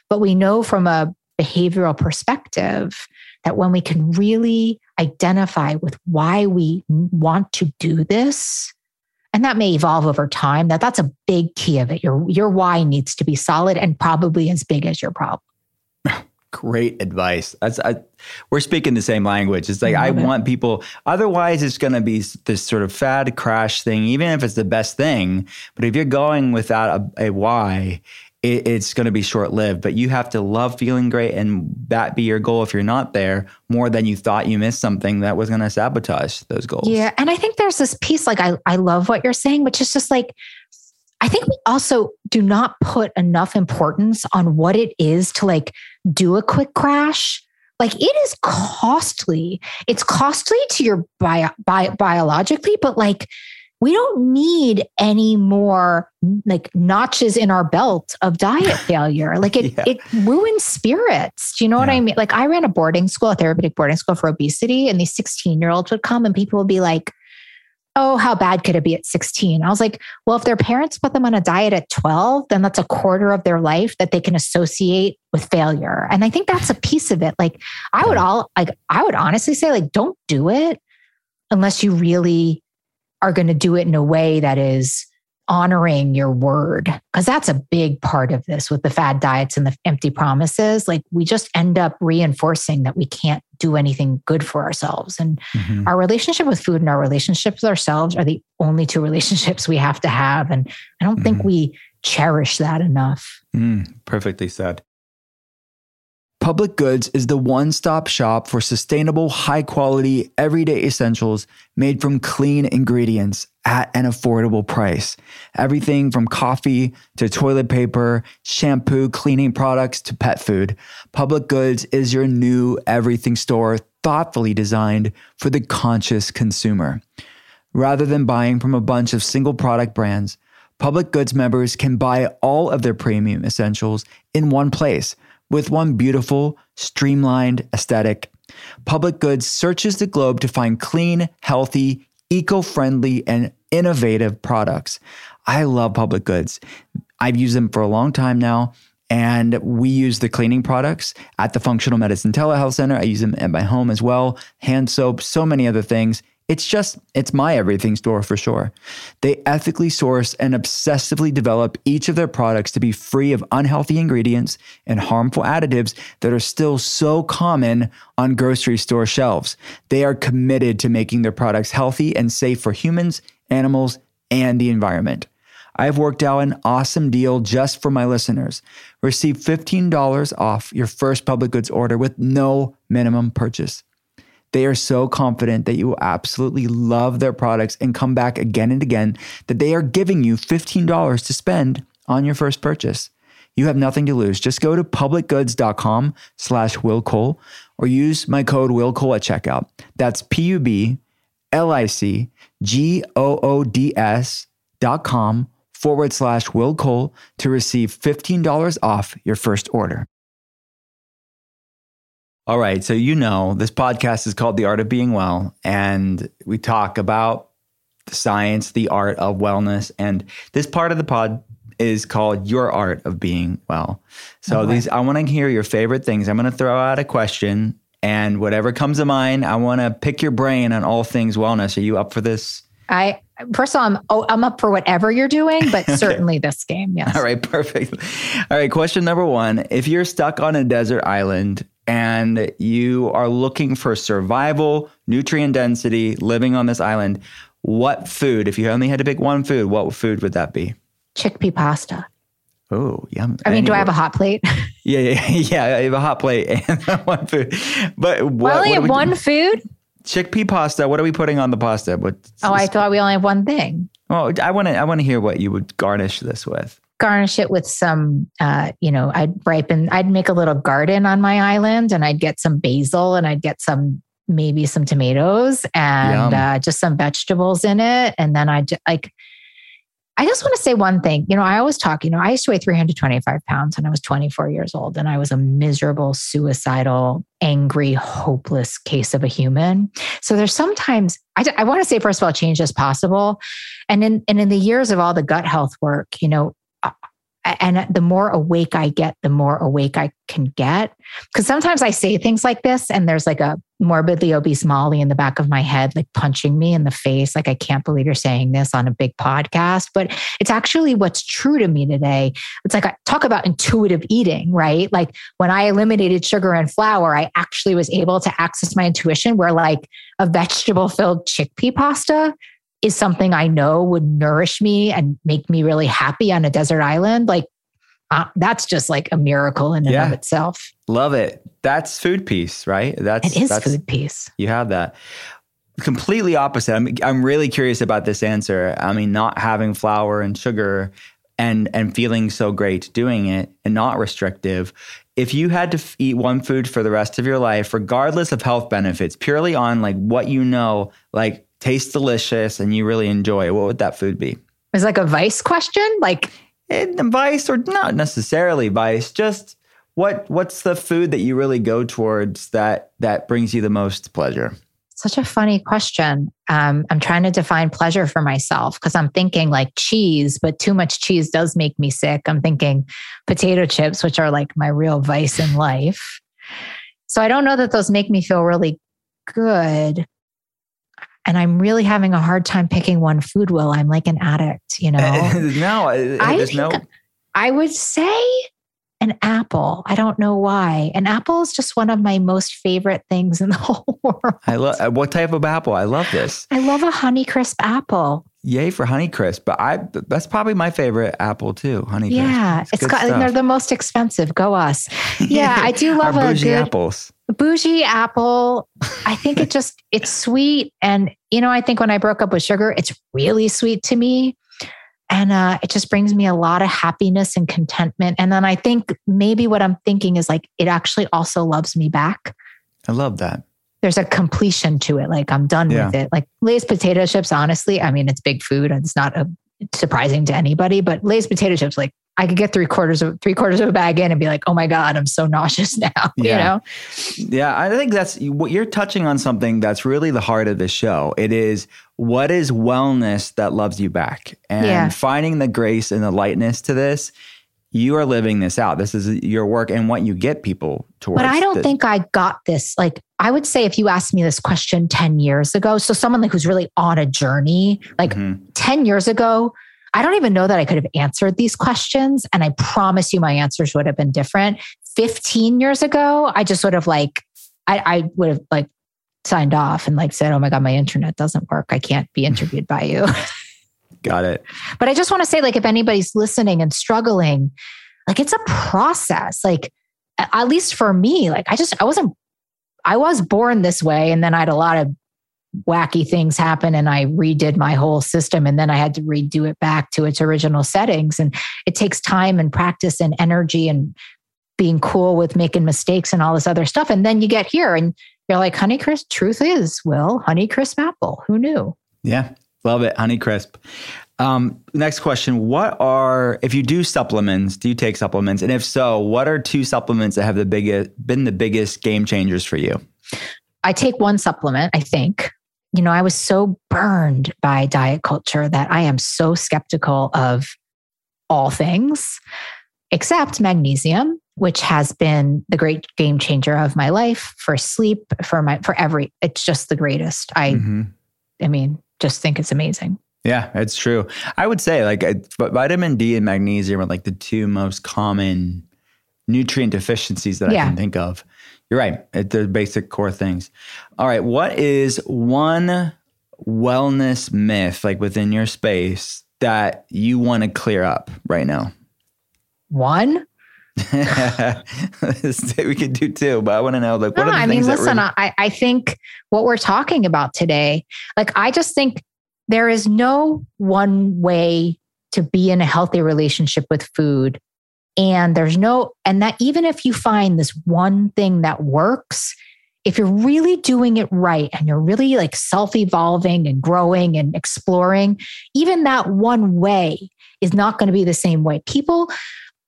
But we know from a behavioral perspective that when we can really identify with why we want to do this, and that may evolve over time, that that's a big key of it. Your, your why needs to be solid and probably as big as your problem. Great advice. That's I, we're speaking the same language. It's like I, I want people. Otherwise, it's going to be this sort of fad crash thing. Even if it's the best thing, but if you're going without a, a why, it, it's going to be short lived. But you have to love feeling great, and that be your goal. If you're not there, more than you thought you missed something that was going to sabotage those goals. Yeah, and I think there's this piece. Like I, I love what you're saying, which is just like I think we also do not put enough importance on what it is to like do a quick crash. Like it is costly. It's costly to your bio, bio, biologically, but like we don't need any more like notches in our belt of diet (laughs) failure. Like it, yeah. it ruins spirits. Do you know yeah. what I mean? Like I ran a boarding school, a therapeutic boarding school for obesity, and these 16 year olds would come and people would be like, oh, how bad could it be at 16? I was like, well, if their parents put them on a diet at 12, then that's a quarter of their life that they can associate with failure. And I think that's a piece of it. Like, I would all, like, I would honestly say, like, don't do it unless you really are going to do it in a way that is honoring your word because that's a big part of this with the fad diets and the empty promises. Like we just end up reinforcing that we can't do anything good for ourselves. And mm-hmm. our relationship with food and our relationships with ourselves are the only two (laughs) relationships we have to have. And i don't mm-hmm. think we cherish that enough. Mm, perfectly said Public Goods is the one stop shop for sustainable, high quality, everyday essentials made from clean ingredients at an affordable price. Everything from coffee to toilet paper, shampoo, cleaning products to pet food. Public Goods is your new everything store, thoughtfully designed for the conscious consumer. Rather than buying from a bunch of single product brands, Public Goods members can buy all of their premium essentials in one place with one beautiful, streamlined aesthetic. Public Goods searches the globe to find clean, healthy, eco friendly, and innovative products. I love Public Goods. I've used them for a long time now. And we use the cleaning products at the Functional Medicine Telehealth Center. I use them at my home as well. Hand soap, so many other things. It's just, it's my everything store for sure. They ethically source and obsessively develop each of their products to be free of unhealthy ingredients and harmful additives that are still so common on grocery store shelves. They are committed to making their products healthy and safe for humans, animals, and the environment. I've worked out an awesome deal just for my listeners. Receive $15 off your first public goods order with no minimum purchase. They are so confident that you will absolutely love their products and come back again and again that they are giving you $15 to spend on your first purchase. You have nothing to lose. Just go to publicgoods.com slash Will or use my code Will Cole at checkout. That's P-U-B L-I-C-G-O-O-D-S dot com forward slash Will Cole to receive $15 off your first order. All right. So, you know, this podcast is called The Art of Being Well, and we talk about the science, the art of wellness. And this part of the pod is called Your Art of Being Well. So, Okay. these, I want to hear your favorite things. I'm going to throw out a question, and whatever comes to mind, I want to pick your brain on all things wellness. Are you up for this? I first of all, I'm oh, I'm up for whatever you're doing, but (laughs) certainly this game, yes. All right, perfect. All right, question number one. If you're stuck on a desert island and you are looking for survival, nutrient density, living on this island, what food, if you only had to pick one food, what food would that be? Chickpea pasta. Oh, yum. I mean, do I have a hot plate? (laughs) Yeah, yeah, (laughs) yeah. I have a hot plate and (laughs) one food. But what, I only what have one doing? food. chickpea pasta. What are we putting on the pasta? What? Oh, I thought we only have one thing. Well, I want to. I want to hear what you would garnish this with. Garnish it with some, uh, you know, I'd ripen, I'd make a little garden on my island and I'd get some basil and I'd get some, maybe some tomatoes and uh, just some vegetables in it. And then I just like, I just want to say one thing. You know, I always talk, you know, I used to weigh 325 pounds when I was 24 years old, and I was a miserable, suicidal, angry, hopeless case of a human. So there's sometimes, I, I want to say, first of all, change is possible. And in, and in the years of all the gut health work, you know, and the more awake I get, the more awake I can get. Because sometimes I say things like this, and there's like a morbidly obese Molly in the back of my head, like punching me in the face. Like, I can't believe you're saying this on a big podcast. But it's actually what's true to me today. It's like I talk about intuitive eating, right? Like when I eliminated sugar and flour, I actually was able to access my intuition where like a vegetable filled chickpea pasta is something I know would nourish me and make me really happy on a desert island. Like uh, that's just like a miracle in and Yeah. of itself. Love it. That's food peace, right? That's It is that's, food peace. You have that. Completely opposite. I'm I'm really curious about this answer. I mean, not having flour and sugar and and feeling so great doing it and not restrictive. If you had to f- eat one food for the rest of your life, regardless of health benefits, purely on like what you know, like tastes delicious and you really enjoy, what would that food be? It's like a vice question. Like And vice or not necessarily vice, just what what's the food that you really go towards that that brings you the most pleasure? such a funny question. Um, I'm trying to define pleasure for myself because I'm thinking like cheese, but too much cheese does make me sick. I'm thinking potato chips, which are like my real vice in life. So I don't know that those make me feel really good. And I'm really having a hard time picking one food, Will. I'm like an addict, you (laughs) know? no, I, there's no. think I would say an apple. I don't know why. An apple is just one of my most favorite things in the (laughs) whole world. I love uh, what type of apple? I love this. I love a Honeycrisp apple. yay for Honeycrisp, but I that's probably my favorite apple too. Honeycrisp. Yeah, it's good got they're the most expensive. Go us. Yeah, I do (laughs) love a good apples. Bougie apple. I think it just (laughs) it's sweet, and you know, I think when I broke up with sugar, it's really sweet to me, and uh, it just brings me a lot of happiness and contentment. And then I think maybe what I'm thinking is like it actually also loves me back. I love that. There's a completion to it. Like I'm done Yeah. with it. Like Lay's potato chips, honestly, I mean, it's big food. It's not a, surprising to anybody, but Lay's potato chips, like I could get three quarters of three quarters of a bag in and be like, oh my God, I'm so (laughs) nauseous now. (laughs) You Yeah. know? Yeah, I think that's what you're touching on something that's really the heart of the show. It is what is wellness that loves you back and Yeah. finding the grace and the lightness to this. You are living this out. This is your work and what you get people towards. But I don't think I got this. Like, I would say if you asked me this question 10 years ago, so someone like who's really on a journey, like Mhm. 10 years ago, I don't even know that I could have answered these questions. And I promise you my answers would have been different. 15 years ago, I just would have like, I, I would have like signed off and like said, oh my God, my internet doesn't work. I can't be mm. interviewed by you. (laughs) Got it. But I just want to say, like, if anybody's listening and struggling, like, it's a process. Like, at least for me, like, I just, I wasn't, I was born this way. And then I had a lot of wacky things happen and I redid my whole system. And then I had to redo it back to its original settings. And it takes time and practice and energy and being cool with making mistakes and all this other stuff. And then you get here and you're like, Honeycrisp, truth is, Will, Honeycrisp apple. Who knew? Yeah, love it. Honeycrisp. Um, next question. What are, if you do supplements, do you take supplements? And if so, what are two supplements that have the biggest, been the biggest game changers for you? I take one supplement, I think. You know, I was so burned by diet culture that I am so skeptical of all things except magnesium, which has been the great game changer of my life for sleep, for my for every it's just the greatest. I Mhm. I mean, just think it's amazing. Yeah, it's true. I would say like vitamin D and magnesium are like the two most common nutrient deficiencies that I can think of. You're right. It, the basic core things. All right. What is one wellness myth like within your space that you want to clear up right now? One? (laughs) we could do two, but I want to know like what No, are the I things mean, listen, really- I, I think what we're talking about today, like, I just think there is no one way to be in a healthy relationship with food. And there's no, and that even if you find this one thing that works, if you're really doing it right and you're really like self evolving and growing and exploring, even that one way is not going to be the same way. People,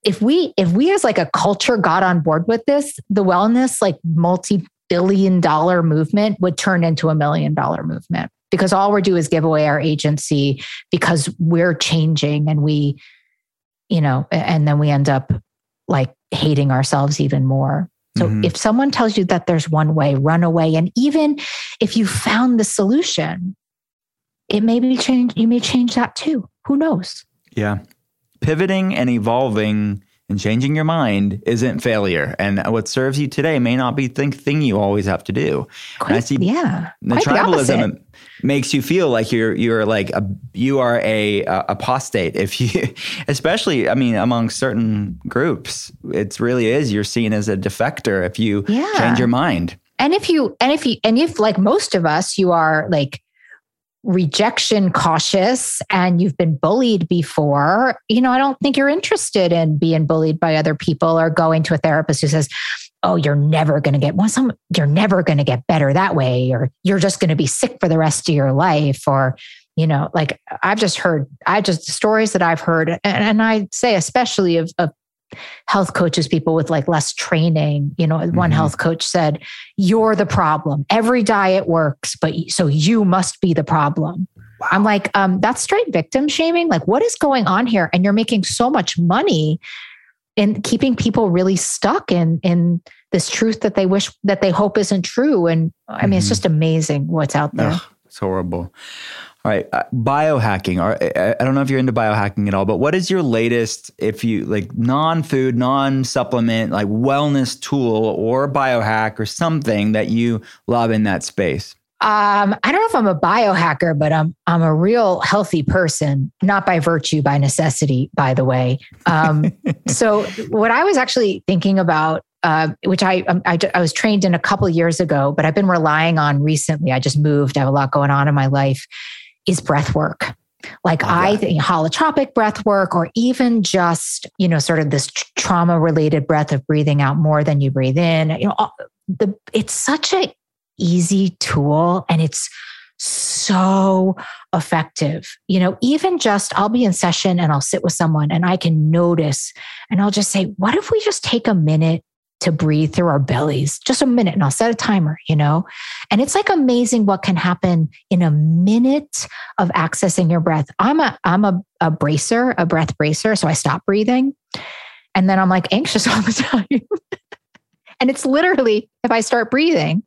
if we if we as like a culture got on board with this the wellness like multi-billion dollar movement would turn into a million dollar movement because all we're doing is give away our agency because we're changing and we you know and then we end up like hating ourselves even more so Mhm. if someone tells you that there's one way run away and even if you found the solution it may be change you may change that too who knows Yeah. Pivoting and evolving and changing your mind isn't failure. And what serves you today may not be the thing you always have to do. And I see yeah the quite the tribalism makes you feel like you're you're like a, you are a, a apostate if you (laughs) especially I mean among certain groups it really is you're seen as a defector if you Yeah. change your mind. and if you and if you and if like most of us you are like rejection cautious and you've been bullied before you know i don't think you're interested in being bullied by other people or going to a therapist who says oh you're never going to get well some you're never going to get better that way or you're just going to be sick for the rest of your life or you know like i've just heard i just stories that i've heard and, and i say especially of, of health coaches, people with like less training. You know, one Mhm. health coach said, You're the problem. Every diet works, but so you must be the problem. I'm like, um, that's straight victim shaming. Like, what is going on here? And you're making so much money in keeping people really stuck in in this truth that they wish that they hope isn't true. And I mean, it's Mhm. just amazing what's out there. Ugh, it's horrible. All right, uh, biohacking. I I don't know if you're into biohacking at all, but what is your latest, if you like non-food, non-supplement, like wellness tool or biohack or something that you love in that space? Um, I don't know if I'm a biohacker, but I'm I'm a real healthy person, not by virtue, by necessity, by the way. Um, (laughs) so what I was actually thinking about, uh, which I, um, I I was trained in a couple years ago, but I've been relying on recently. I just moved. I have a lot going on in my life. Is breath work. Like oh, I think holotropic breath work, or even just, you know, sort of this trauma related breath of breathing out more than you breathe in. You know, the it's such an easy tool and it's so effective. You know, even just I'll be in session and I'll sit with someone and I can notice and I'll just say, what if we just take a minute to breathe through our bellies? Just a minute and I'll set a timer, you know? And it's like amazing what can happen in a minute of accessing your breath. I'm a I'm a, a bracer, a breath bracer. So I stop breathing. And then I'm like anxious (laughs) all the time. and it's literally if I start breathing,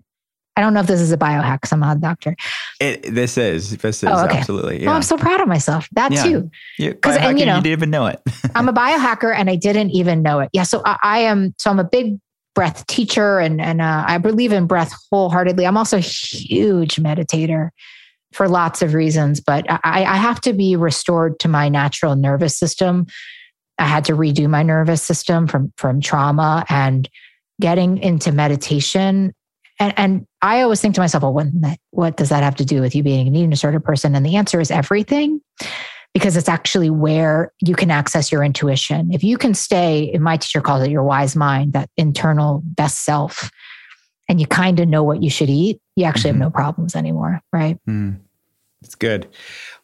I don't know if this is a biohack because I'm not a doctor. It, this is this is oh, okay. absolutely. Yeah. Oh, I'm so proud of myself. That yeah. too. Because and you know, you didn't even know it. (laughs) I'm a biohacker and I didn't even know it. Yeah. So I, I am. So I'm a big breath teacher and and uh, I believe in breath wholeheartedly. I'm also a huge meditator for lots of reasons, but I, I have to be restored to my natural nervous system. I had to redo my nervous system from from trauma and getting into meditation and, and I always think to myself, well, what, what does that have to do with you being an eating disorder person? And the answer is everything, because it's actually where you can access your intuition. If you can stay, and my teacher calls it your wise mind, that internal best self, and you kind of know what you should eat, you actually mm-hmm. have no problems anymore, right? Mm. It's good.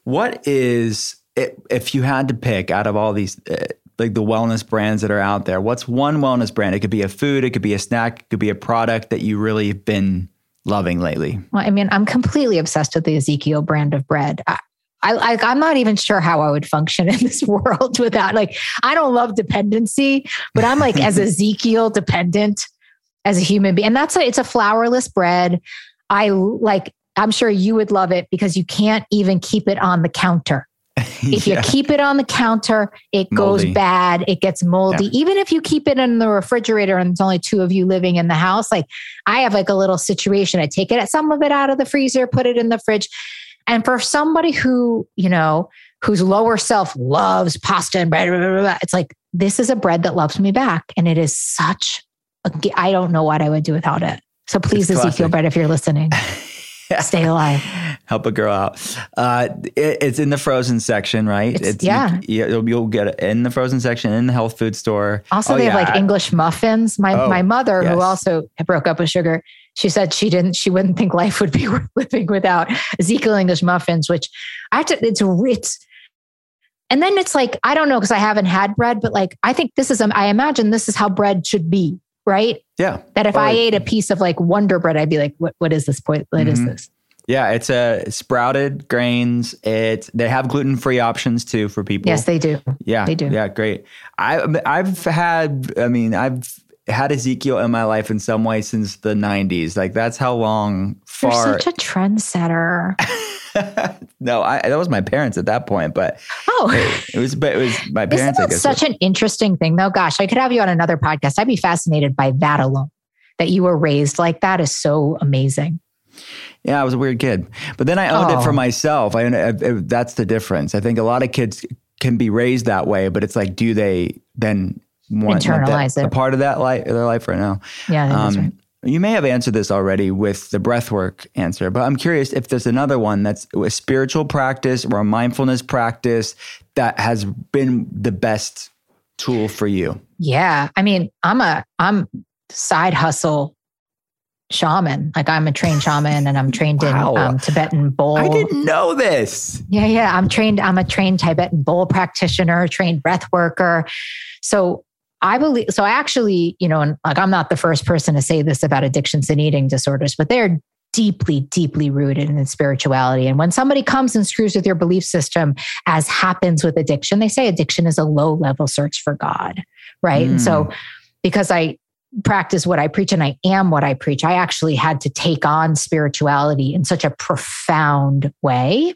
What is, if you had to pick out of all these, uh, like the wellness brands that are out there. What's one wellness brand? It could be a food, it could be a snack, it could be a product that you really have been loving lately. Well, I mean, I'm completely obsessed with the Ezekiel brand of bread. I, I, I'm not even sure how I would function in this (laughs) world without like I don't love dependency, but I'm like as (laughs) Ezekiel dependent as a human being. And that's a it's a flourless bread. I like I'm sure you would love it because you can't even keep it on the counter. (laughs) If yeah. you keep it on the counter, it moldy. goes bad. It gets moldy. Yeah. Even if you keep it in the refrigerator and there's only two of you living in the house, like I have like a little situation. I take it, some of it out of the freezer, put it in the fridge. And for somebody who, you know, whose lower self loves pasta and bread, blah, blah, blah, it's like, this is a bread that loves me back. And it is such, I don't know what I would do without it. So please, Ezekiel Bread, if you're listening. (laughs) Stay alive. Help a girl out. Uh, it, it's in the frozen section, right? It's, it's yeah. You, will get it in the frozen section in the health food store. Also, oh, they yeah. have like English muffins. My oh, my mother, yes. who also broke up with sugar, she said she didn't. She wouldn't think life would be (laughs) worth living without Ezekiel English muffins. Which I have to. It's it's. And then it's like I don't know because I haven't had bread, but like I think this is. I imagine this is how bread should be right? Yeah. That if I ate a piece of like Wonder Bread, I'd be like, what, what is this point? What mm-hmm. is this? Yeah, it's a sprouted grains. It they have gluten free options too for people. Yes, they do. Yeah, they do. Yeah, great. I I've had. I mean, I've had Ezekiel in my life in some way since the '90s. Like that's how long. Far. You're such a trendsetter. (laughs) no, I, that was my parents at that point, but oh, it, it was, but it was my (laughs) parents. Isn't that such an interesting thing, though? Gosh, I could have you on another podcast. I'd be fascinated by that alone. That you were raised like that is so amazing. Yeah, I was a weird kid, but then I owned oh. it for oh. myself. I, I, I, that's the difference. I think a lot of kids can be raised that way, but it's like, do they then want internalize that, it? A part of that life, their life right now. Yeah, um, right. You may have answered this already with the breathwork answer, but I'm curious if there's another one that's a spiritual practice or a mindfulness practice that has been the best tool for you. Yeah. I mean, I'm a I'm side hustle shaman. Like I'm a trained shaman and I'm trained wow. in um, Tibetan bowl. I didn't know this. Yeah, yeah. I'm trained, I'm a trained Tibetan bowl practitioner, trained breath worker. So I believe so. I actually, you know, and like I'm not the first person to say this about addictions and eating disorders, but they're deeply, deeply rooted in spirituality. And when somebody comes and screws with your belief system, as happens with addiction, they say addiction is a low level search for God. Right. Mm. And so, mm. because I practice what I preach and I am what I preach, I actually had to take on spirituality in such a profound way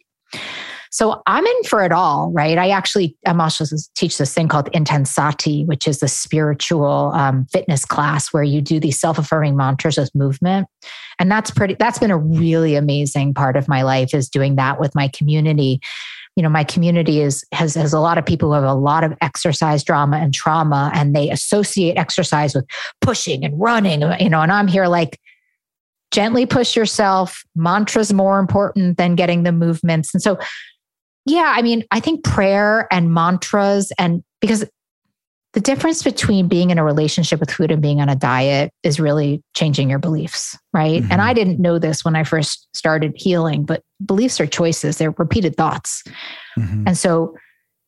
So I'm in for it all, right? I actually, I'm also teach this thing called Intensati, which is the spiritual um, fitness class where you do these self affirming mantras with movement. And that's pretty, that's been a really amazing part of my life is doing that with my community. You know, my community is has has a lot of people who have a lot of exercise drama and trauma, and they associate exercise with pushing and running. You know, and I'm here like, gently push yourself. Mantras more important than getting the movements. And so, yeah, I mean, I think prayer and mantras, and because the difference between being in a relationship with food and being on a diet is really changing your beliefs, right? Mm-hmm. And I didn't know this when I first started healing, but beliefs are choices, they're repeated thoughts. Mm-hmm. And so,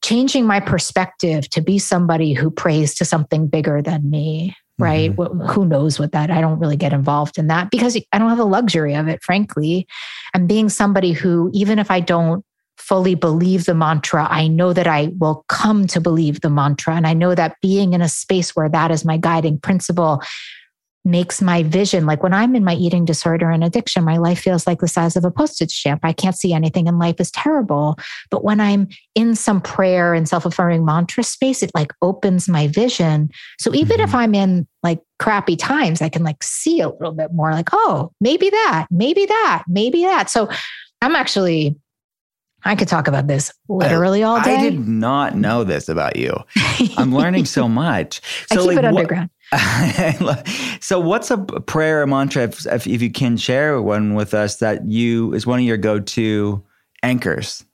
changing my perspective to be somebody who prays to something bigger than me, right? Mm-hmm. Who knows what that? I don't really get involved in that because I don't have the luxury of it, frankly. And being somebody who, even if I don't fully believe the mantra, I know that I will come to believe the mantra. And I know that being in a space where that is my guiding principle makes my vision like when I'm in my eating disorder and addiction, my life feels like the size of a postage stamp. I can't see anything and life is terrible. But when I'm in some prayer and self affirming mantra space, it like opens my vision. So even mm-hmm. if I'm in like crappy times, I can like see a little bit more like, oh, maybe that, maybe that, maybe that. So I'm actually I could talk about this literally all day. I did not know this about you. I'm learning so (laughs) much. So I keep like, it underground. (laughs) so, what's a prayer or mantra, if, if, you can share one with us, that you is one of your go to anchors?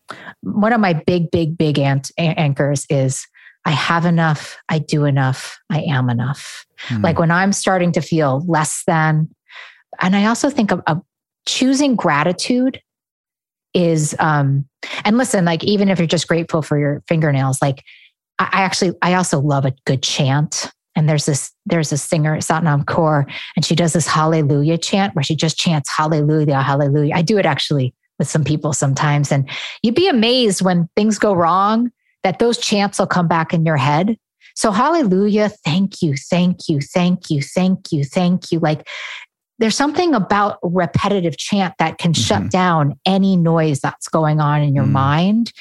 One of my big, big, big ant- anchors is I have enough, I do enough, I am enough. Mm. Like when I'm starting to feel less than, and I also think of, of choosing gratitude is, um, and listen, like even if you're just grateful for your fingernails, like I, actually, I also love a good chant. And there's this there's a singer Snatam Kaur and she does this hallelujah chant where she just chants hallelujah hallelujah. I do it actually with some people sometimes. And you'd be amazed when things go wrong that those chants will come back in your head. So hallelujah thank you thank you thank you thank you thank you. Like there's something about repetitive chant that can mm-hmm. shut down any noise that's going on in your mm. mind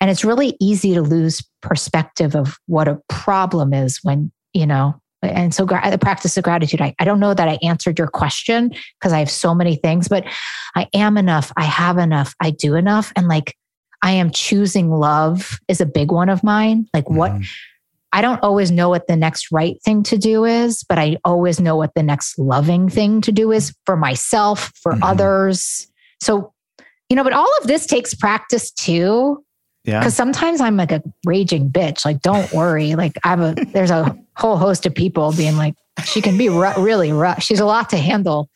and it's really easy to lose perspective of what a problem is when you know and so the practice of gratitude I, I don't know that i answered your question because i have so many things but i am enough i have enough i do enough and like i am choosing love is a big one of mine like what mm. I don't always know what the next right thing to do is but i always know what the next loving thing to do is for myself for mm. others so you know but all of this takes practice too yeah. Because sometimes I'm like a raging bitch. Like, don't worry. Like, I have a, there's a whole host of people being like, she can be ru- really rough. She's a lot to handle.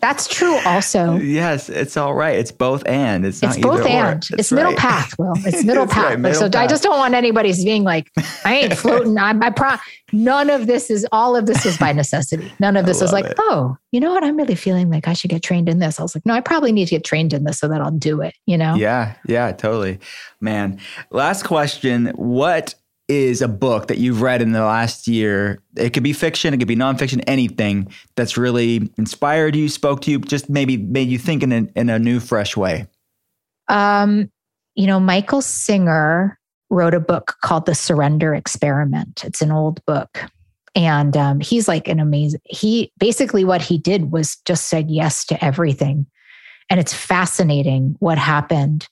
That's true also. Yes, it's all right. It's both and. It's, it's both and. It's, it's middle path, Well, (laughs) It's middle path. Right, middle so path. I just don't want anybody's being like, I ain't (laughs) floating. I'm, I pro- none of this is, all of this is by (laughs) necessity. None of this is like, it. oh, you know what? I'm really feeling like I should get trained in this. I was like, no, I probably need to get trained in this so that I'll do it, you know? Yeah, yeah, totally. Man, last question. What is a book that you've read in the last year. It could be fiction, it could be nonfiction, anything that's really inspired you, spoke to you, just maybe made you think in a, in a new, fresh way. Um, you know, Michael Singer wrote a book called The Surrender Experiment. It's an old book. And um, he's like an amazing, he basically what he did was just said yes to everything. And it's fascinating what happened.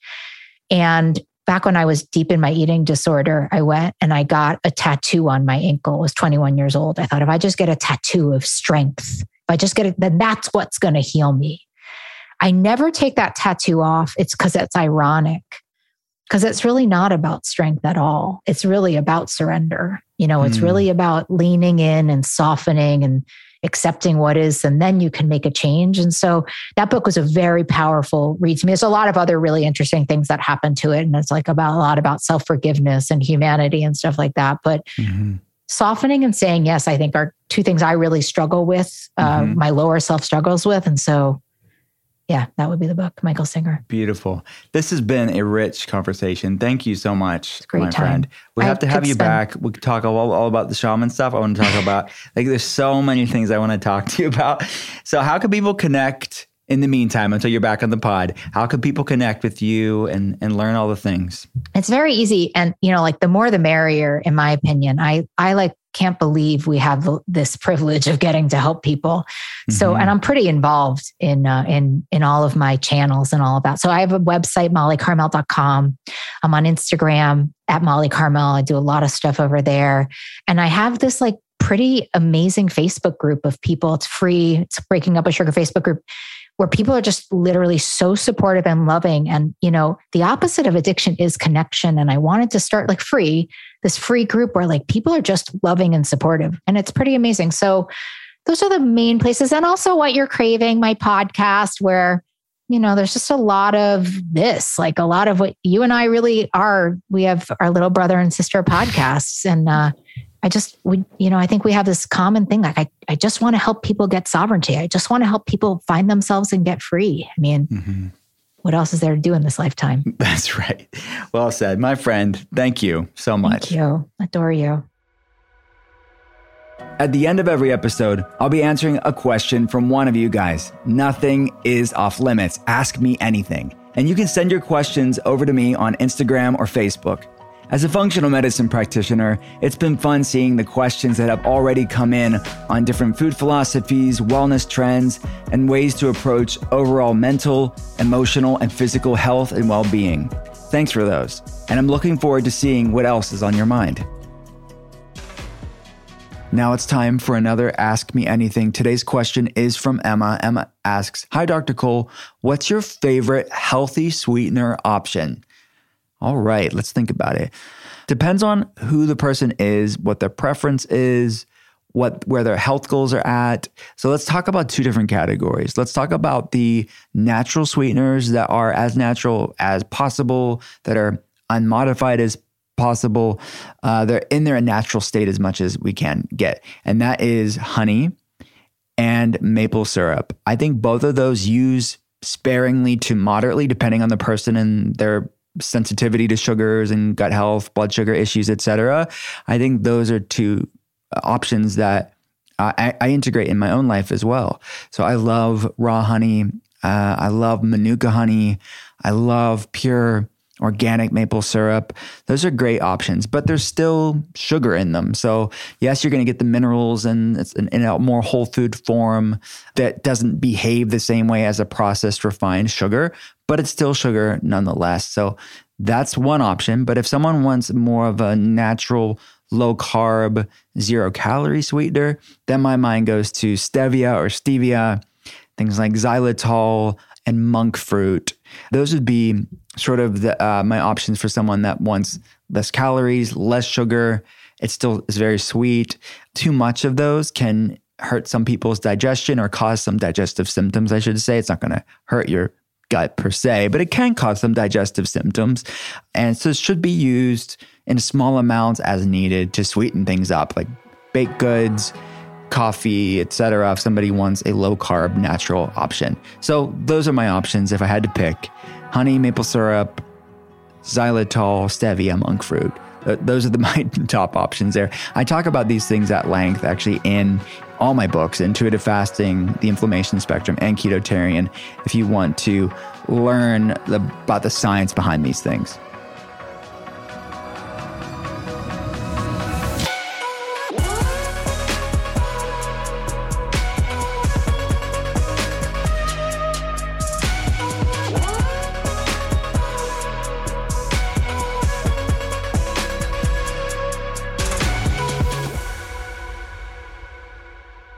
And back when I was deep in my eating disorder, I went and I got a tattoo on my ankle. I was 21 years old. I thought if I just get a tattoo of strength, if I just get it, then that's what's going to heal me. I never take that tattoo off. It's because it's ironic, because it's really not about strength at all. It's really about surrender. You know, it's mm. really about leaning in and softening and accepting what is, and then you can make a change. And so that book was a very powerful read to me. There's a lot of other really interesting things that happen to it. And it's like about a lot about self forgiveness and humanity and stuff like that. But mm-hmm. softening and saying yes, I think are two things I really struggle with, uh, mm-hmm. my lower self struggles with. And so yeah, that would be the book, Michael Singer. Beautiful. This has been a rich conversation. Thank you so much, my time. friend. We I have to have you spend- back. We could talk all, all about the shaman stuff. I want to talk about like there's so many things I want to talk to you about. So how can people connect in the meantime, until you're back on the pod, how can people connect with you and, and learn all the things? It's very easy. And, you know, like the more the merrier, in my opinion. I, I like can't believe we have this privilege of getting to help people. So, mm-hmm. and I'm pretty involved in, uh, in, in all of my channels and all of that. So I have a website, mollycarmel.com. I'm on Instagram at Molly Carmel. I do a lot of stuff over there. And I have this like pretty amazing Facebook group of people. It's free. It's breaking up a sugar Facebook group where people are just literally so supportive and loving. And, you know, the opposite of addiction is connection. And I wanted to start like free, this free group where like people are just loving and supportive. And it's pretty amazing. So those are the main places. And also what you're craving, my podcast, where, you know, there's just a lot of this, like a lot of what you and I really are. We have our little brother and sister podcasts. And, uh, I just we you know, I think we have this common thing. Like, I, I just want to help people get sovereignty. I just want to help people find themselves and get free. I mean, mm-hmm. what else is there to do in this lifetime? (laughs) That's right. Well said. My friend, thank you so much. Thank you. Adore you. At the end of every episode, I'll be answering a question from one of you guys. Nothing is off limits. Ask me anything. And you can send your questions over to me on Instagram or Facebook. As a functional medicine practitioner, it's been fun seeing the questions that have already come in on different food philosophies, wellness trends, and ways to approach overall mental, emotional, and physical health and well being. Thanks for those, and I'm looking forward to seeing what else is on your mind. Now it's time for another Ask Me Anything. Today's question is from Emma. Emma asks Hi, Dr. Cole. What's your favorite healthy sweetener option? All right, let's think about it. Depends on who the person is, what their preference is, what where their health goals are at. So let's talk about two different categories. Let's talk about the natural sweeteners that are as natural as possible, that are unmodified as possible. Uh, they're in their natural state as much as we can get, and that is honey and maple syrup. I think both of those use sparingly to moderately, depending on the person and their sensitivity to sugars and gut health, blood sugar issues, etc. I think those are two options that I, I, integrate in my own life as well. So I love raw honey. Uh, I love manuka honey. I love pure organic maple syrup. Those are great options, but there's still sugar in them. So yes, you're going to get the minerals and it's in, in, a more whole food form that doesn't behave the same way as a processed refined sugar, but it's still sugar nonetheless. So that's one option. But if someone wants more of a natural, low carb, zero calorie sweetener, then my mind goes to stevia or stevia, things like xylitol and monk fruit. Those would be sort of the, uh, my options for someone that wants less calories, less sugar. It still is very sweet. Too much of those can hurt some people's digestion or cause some digestive symptoms, I should say. It's not going to hurt your gut per se, but it can cause some digestive symptoms. And so it should be used in small amounts as needed to sweeten things up, like baked goods, coffee, etc. if somebody wants a low carb natural option. So those are my options if I had to pick. Honey, maple syrup, xylitol, stevia, monk fruit. Those are the, (laughs) my top options there. I talk about these things at length actually in all my books Intuitive Fasting, The Inflammation Spectrum, and Ketotarian if you want to learn the, about the science behind these things.